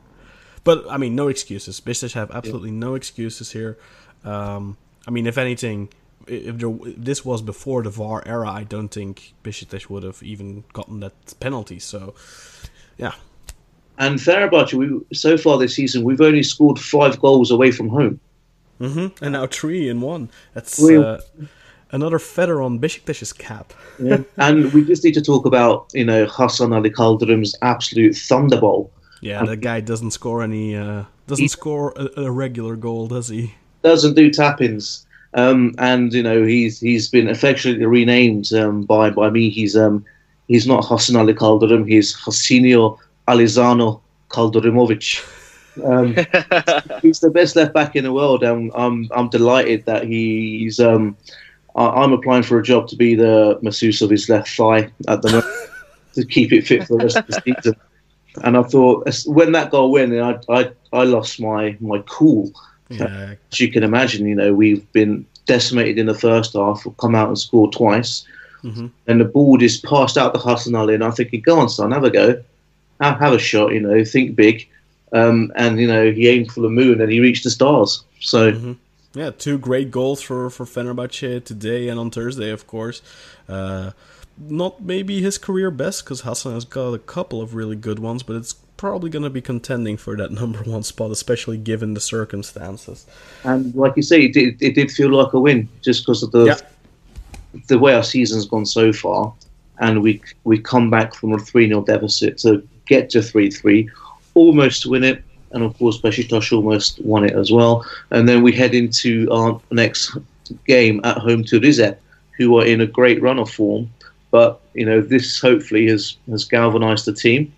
[SPEAKER 1] but I mean, no excuses. Besiktas have absolutely yeah. no excuses here. Um, I mean, if anything, if, there, if, this was before the VAR era, I don't think Besiktas would have even gotten that penalty. So, yeah.
[SPEAKER 3] And Fenerbahce, we so far this season, we've only scored five goals away from home.
[SPEAKER 1] Mm-hmm. And now three in one. That's uh, another feather on Besiktas's cap.
[SPEAKER 3] yeah. And we just need to talk about, you know, Hasan Ali Kaldırım's absolute thunderbolt.
[SPEAKER 1] Yeah, that guy doesn't score any, uh, doesn't score a, a regular goal, does he?
[SPEAKER 3] Doesn't do tap-ins. Um, and you know he's he's been affectionately renamed um, by by me. He's um, he's not Hasan Ali Kaldırım. He's Hasinio Alizano Kaldırimovic. Um, he's the best left back in the world, and I'm I'm delighted that he's. Um, I, am applying for a job to be the masseuse of his left thigh at the moment to keep it fit for the rest of the season. And I thought when that goal went, I I, I lost my my cool. Yeah. As you can imagine, you know, we've been decimated in the first half, we've come out and scored twice. Mm-hmm. And the ball just passed out the Hasan Ali, and I'm thinking, go on, son, have a go. Have, have a shot, you know, think big. Um, and, you know, he aimed for the moon and he reached the stars. So.
[SPEAKER 1] Mm-hmm. Yeah, two great goals for, for Fenerbahce today and on Thursday, of course. Uh, not maybe his career best because Hasan has got a couple of really good ones, but it's probably going to be contending for that number one spot, especially given the circumstances.
[SPEAKER 3] And like you say, it did, it did feel like a win just because of the yeah. the way our season's gone so far, and we we come back from a three 0 deficit to get to three three, almost win it, and of course Besiktas almost won it as well. And then we head into our next game at home to Rize, who are in a great run of form. But you know this hopefully has has galvanised the team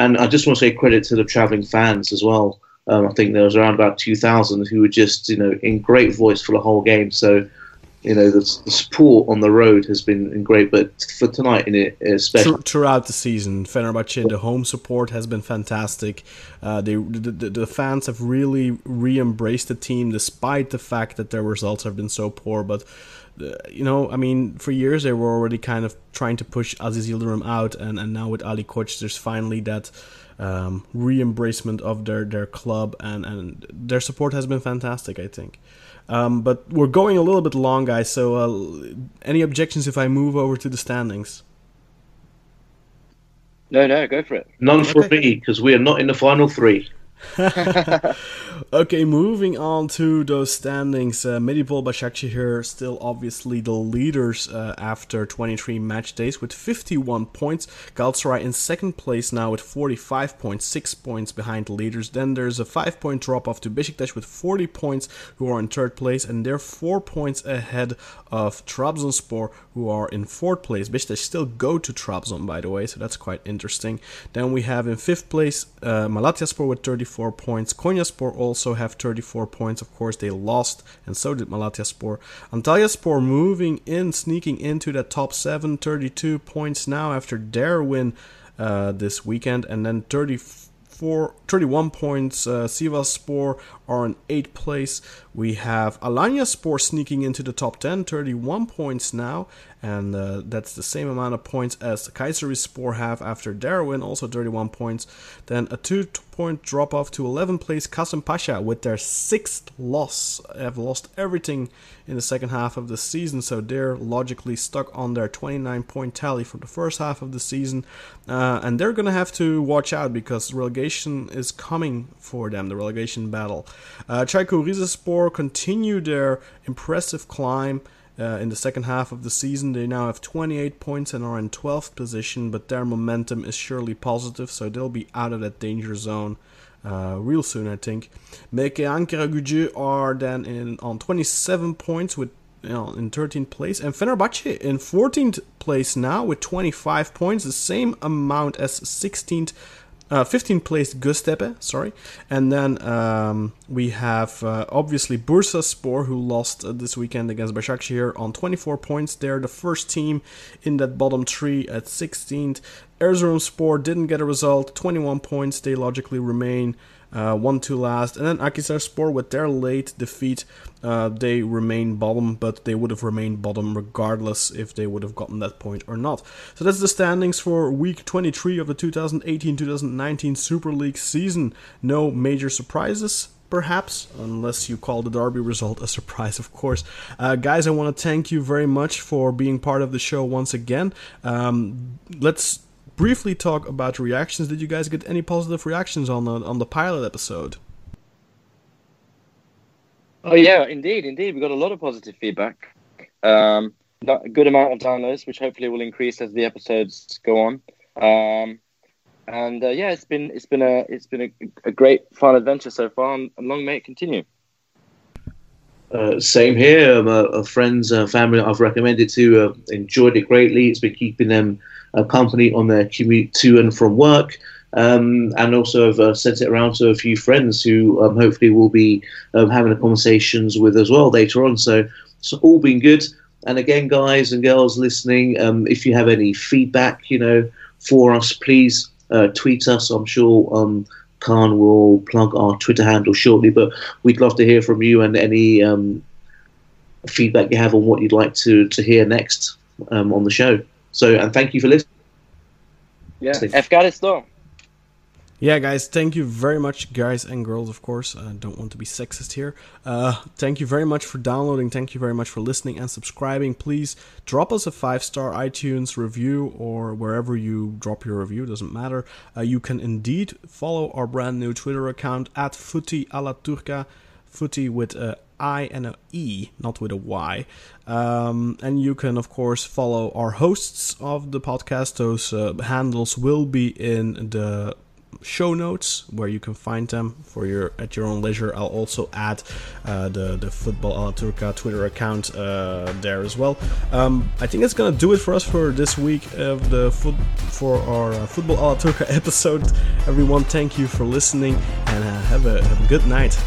[SPEAKER 3] and I just want to say credit to the travelling fans as well. Um, I think there was around about 2,000 who were just, you know, in great voice for the whole game. So, you know, the, the support on the road has been great, but for tonight in it especially.
[SPEAKER 1] Throughout the season, Fenerbahce, the home support has been fantastic. Uh, they, the, the, fans have really re-embraced the team despite the fact that their results have been so poor. But uh, you know, I mean, for years they were already kind of trying to push Aziz Yildirim out, and, and now with Ali Koç, there's finally that um, re-embracement of their, their club, and, and their support has been fantastic, I think. Um, but we're going a little bit long, guys. So, uh, any objections if I move over to the standings?
[SPEAKER 2] No, no, go for it.
[SPEAKER 3] None for okay. me because we are not in the final three.
[SPEAKER 1] okay, moving on to those standings. Uh, Medipol Başakşehir still obviously the leaders uh, after 23 match days with 51 points. Galatasaray in second place now with 45 points, 6 points behind the leaders. Then there's a 5 point drop off to Besiktas with 40 points, who are in third place, and they're 4 points ahead of Trabzonspor, who are in fourth place. Besiktas still go to Trabzon, by the way, so that's quite interesting. Then we have in fifth place uh, Malatyaspor with 34 points. Konyaspor also have 34 points. Of course, they lost, and so did Malatyaspor. Antalyaspor moving in, sneaking into the top 7, 32 points now after their win uh, this weekend, and then 34. 31 points. Uh, Sivasspor are in 8th place. We have Alanyaspor sneaking into the top 10, 31 points now and uh, that's the same amount of points as Kayserispor have after their win, also 31 points. Then a two point drop off to 11th place Kasımpaşa with their sixth loss. They have lost everything in the second half of the season, so they're logically stuck on their 29 point tally for the first half of the season, uh, and they're gonna have to watch out because relegation is coming for them, the relegation battle. Uh, Çaykur Rizespor continue their impressive climb. Uh, in the second half of the season, they now have 28 points and are in 12th position, but their momentum is surely positive, so they'll be out of that danger zone uh, real soon, I think. MK Ankara are then in on 27 points with you know, in 13th place, and Fenerbahce in 14th place now with 25 points, the same amount as 16th uh, 15th place Göztepe, sorry, and then um, we have uh, obviously Bursaspor who lost uh, this weekend against Başakşehir on 24 points. They're the first team in that bottom three at 16th. Erzurumspor didn't get a result, 21 points. They logically remain uh, one two last, and then Akhisarspor with their late defeat. Uh, they remain bottom, but they would have remained bottom regardless if they would have gotten that point or not. So that's the standings for week 23 of the 2018-2019 Super League season. No major surprises perhaps, unless you call the Derby result a surprise, of course. Uh, guys, I want to thank you very much for being part of the show once again. Um, let's briefly talk about reactions. Did you guys get any positive reactions on the, on the pilot episode?
[SPEAKER 2] Oh yeah, indeed, indeed. We got a lot of positive feedback. Um, a good amount of downloads, which hopefully will increase as the episodes go on. Um, and uh, yeah, it's been it's been a it's been a, a great fun adventure so far, and, long may it continue.
[SPEAKER 3] Uh, same here. Uh, friends, uh, family I've recommended to uh, enjoyed it greatly. It's been keeping them company on their commute to and from work. Um, and also I've uh, sent it around to a few friends who um, hopefully will be um, having conversations with as well later on. So it's all been good. And again, guys and girls listening, um, if you have any feedback, you know, for us, please uh, tweet us. I'm sure um, Khan will plug our Twitter handle shortly, but we'd love to hear from you and any um, feedback you have on what you'd like to, to hear next on the show. So, and thank you for listening.
[SPEAKER 2] Yeah, Afghanistan.
[SPEAKER 1] Yeah, guys, thank you very much, guys and girls, of course. I don't want to be sexist here. Uh, thank you very much for downloading. Thank you very much for listening and subscribing. Please drop us a five star iTunes review or wherever you drop your review, doesn't matter. Uh, you can indeed follow our brand new Twitter account at Footy Ala Turca, Footy with a I and a E, not with a Y. Um, and you can, of course, follow our hosts of the podcast. Those uh, handles will be in the show notes where you can find them for your at your own leisure. I'll also add uh, the the Football Ala Turca Twitter account uh, there as well. Um, I think that's gonna do it for us for this week of the foot for our uh, Football Ala Turca episode. Everyone, thank you for listening and uh, have a have a good night.